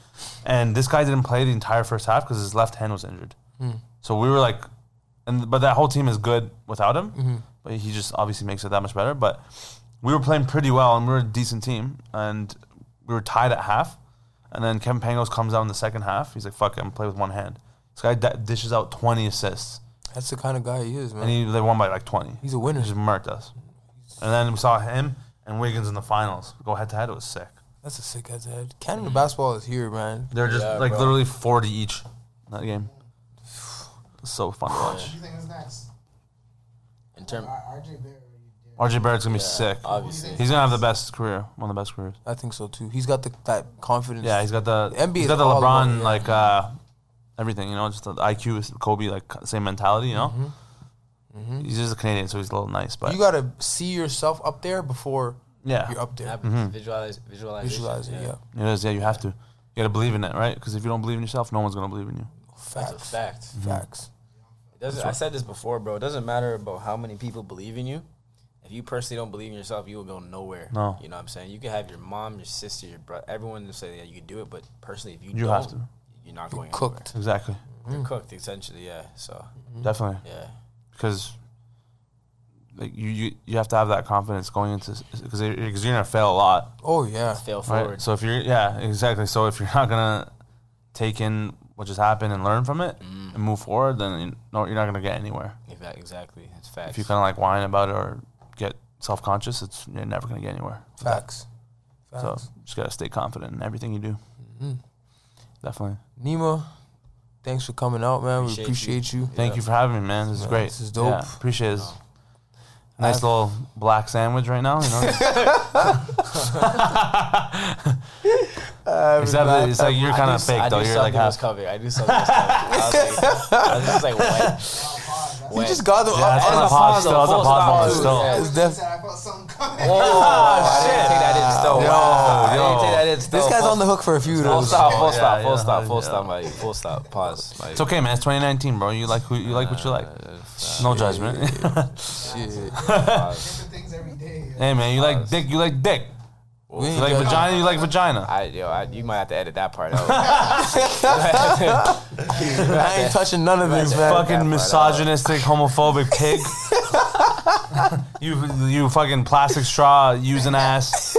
and this guy didn't play the entire first half because his left hand was injured. So we were like, and but that whole team is good without him. But he just obviously makes it that much better. But we were playing pretty well, and we were a decent team, and we were tied at half. And then Kevin Pangos comes out in the second half. He's like, "Fuck it, I'm gonna play with one hand." This guy d- dishes out 20 assists, That's the kind of guy he is, man. and he they won by like 20. He's a winner. He just murked us. And then we saw him and Wiggins in the finals go head to head. It was sick. That's a sick head to head. Canada basketball is here, man. They're just Yeah, like bro. literally 40 each in that game. It's so fun to What watch. do you think is next? In term, R- RJ Barrett. RJ Barrett's gonna be Yeah, sick. obviously. He's gonna have the best career, one of the best careers. I think so too. He's got the, that confidence. Yeah, he's got the The NBA he's is got the all LeBron about yeah. like uh, everything. You know, just the IQ is Kobe, like same mentality. You know, he's just a Canadian, so he's a little nice. But Mm-hmm. you gotta see yourself up there before yeah, you're up there. yeah, Mm-hmm. visualize, visualization. Visualize it. Yeah. it is. Yeah, you have to. You gotta believe in it, right? Because if you don't believe in yourself, no one's gonna believe in you. That's a Facts. fact. Facts. It doesn't. I said this before, bro. It doesn't matter about how many people believe in you. If you personally don't believe in yourself, you will go nowhere. No. You know what I'm saying? You can have your mom, your sister, your brother, everyone to say that you can do it, but personally, if you, You don't, have to. you're not going Cooked. Exactly. You're cooked, essentially. Yeah. So definitely. yeah. because like you, you you have to have that confidence going into because you're, 'cause you're gonna fail a lot, Oh yeah. Fail right? forward. So if you're yeah exactly. So if you're not gonna take in what just happened and learn from it Mm. and move forward, then you no, you're not gonna get anywhere. Exactly. Exactly. It's facts. If you kind of like whine about it or get self conscious, it's you're never gonna get anywhere. Facts. Facts. So just gotta stay confident in everything you do. Mm-hmm. Definitely. Neema, thanks for coming out, man. Appreciate we appreciate you. Thank you for having me, man. This is Man, great. this is dope. Yeah, appreciate it. Nice I've- little black sandwich right now, you know. (laughs) Except that it's like you're kind of fake I though. You're like something was half. coming. I knew something was coming. I was like, I was just like, what? (laughs) You just got them Yeah, up. it's on and a up. pause still. It's a pause stop, moment too. still. Yeah. It's def- I felt something coming. Oh, (laughs) I didn't take that in still. Yo, Wow. I didn't take that in still. This guy's on the hook for a few of Full stop, full stop, full stop, full stop, buddy. Full stop. Pause. It's okay, man. It's 2019, bro. You like who you like what you like. No judgment. Shit. Different things every day. hey, man. You like dick. You like dick. We ain't like judging. vagina. You like vagina. I, yo, I, you might have to edit that part out. (laughs) (laughs) I ain't touching none of this, man. that Fucking misogynistic, homophobic pig. (laughs) you you fucking plastic straw using ass.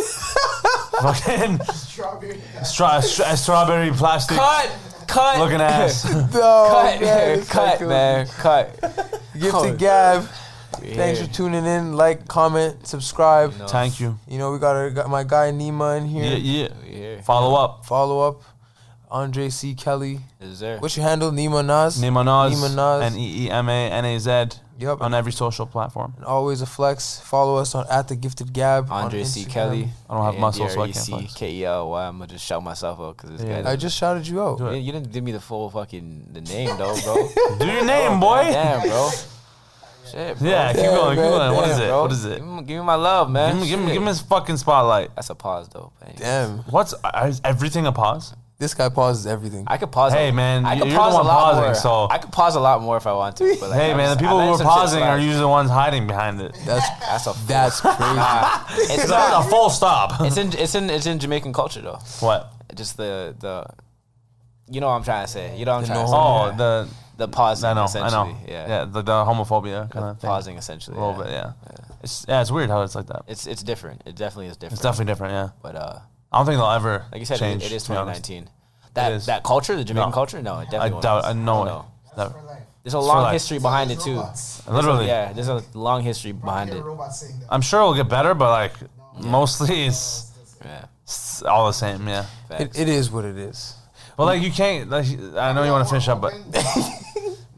fucking Strawberry. stra- stra- strawberry plastic cut, cut, looking ass. No, cut, man, cut, like, man, cut. Gifted Gab. Thanks for tuning in. Like, comment, subscribe. Thank you. You know, we got, our, got my guy Neema in here. Yeah, yeah. Oh, yeah. Follow up. Follow up. Andre C. Kelly. Is there? What's your handle? Neema Naz. Neema Naz. Neema Naz. N E E M A N A Z. Yep. On every social platform. And always a flex. Follow us on at the Gifted Gab. on Andre C. Kelly. I don't have muscle, so I can't flex. K E L Y. I'm gonna just shout myself out because this Yeah. guy. I just shouted you out. You, you didn't give me the full fucking the name though, bro. (laughs) Do your name, boy. Damn, bro. Shit, bro. Yeah, keep Damn, going, keep man, going. What is damn, it? bro. What is it? Give me, give me my love, man. Give him, give him, Shit. give him his fucking spotlight. That's a pause though. but anyways. Damn. What's uh, is everything a pause? This guy pauses everything. I could pause. Hey, a- man, I you- could you're the pause one a lot pausing, more. so- I could pause a lot more if I want to. But like, Hey, I'm man, the people I who let are some shit pausing are usually the ones hiding behind it. That's (laughs) That's a that's crazy. Nah, it's It's not. not a full stop. It's in it's in it's in Jamaican culture though. what? Just the the, you know what I'm trying to say. You know what I'm The trying no to say. Oh, the The pausing. I know, I essentially. know. Yeah. yeah, the, the homophobia kind The of thing. pausing essentially. a little yeah. bit, yeah. It's yeah, it's weird how it's like that. It's it's different. It definitely is different. It's definitely different, yeah. But uh, I don't think they'll ever like you said, change. it, it is to be honest. 2019. That is. that culture, the Jamaican No. culture, no, it definitely. I won't. doubt. I know No. it. Never. There's a for long history behind it too. Robots. Literally. Yeah, there's a long history behind it. hear robots saying that. I'm sure it'll get better, but like mostly it's, Yeah. it's all the same. Yeah. It, it is what it is. But like you can't. Like, I know you want to finish up, but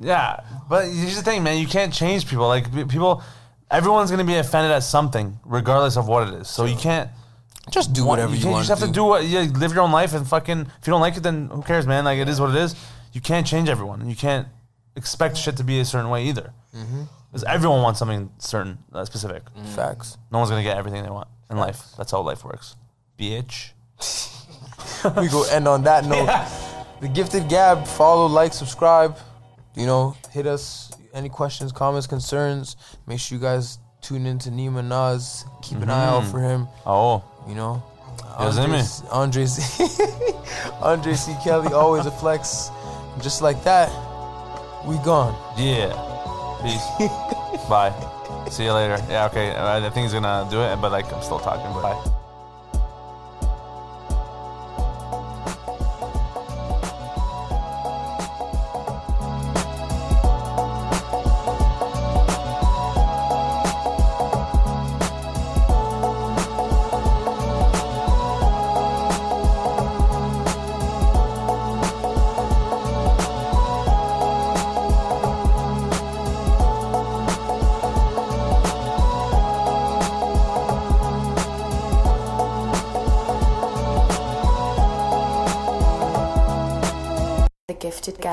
yeah. But here's the thing, man. You can't change people. Like pe- people, everyone's gonna be offended at something, regardless of what it is. So you can't. Just do whatever you, can't- want just have to do what you live your own life and fucking. If you don't like it, then who cares, man? Like it is what it is. You can't change everyone. You can't expect shit to be a certain way either. Mm-hmm. Because everyone wants something certain, uh, specific. Facts. No one's gonna get everything they want in life. That's how life works. Bitch. (laughs) we go end on that note. (laughs) The Gifted Gab. Follow, like, subscribe. You know, hit us. Any questions, comments, concerns? Make sure you guys tune into Neema Naz. Keep an eye out mm-hmm. for him. Oh, You know, Amy. Andres, (laughs) Andre C. Kelly, always a flex. Just like that, we gone. yeah. Peace. (laughs) Bye. See you later. Yeah, okay. I I think he's gonna do it, but like I'm still talking. But bye.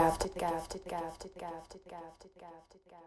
The Gifted Gab. Gifted Gab. Gifted Gab. Gifted Gab. Gifted Gab.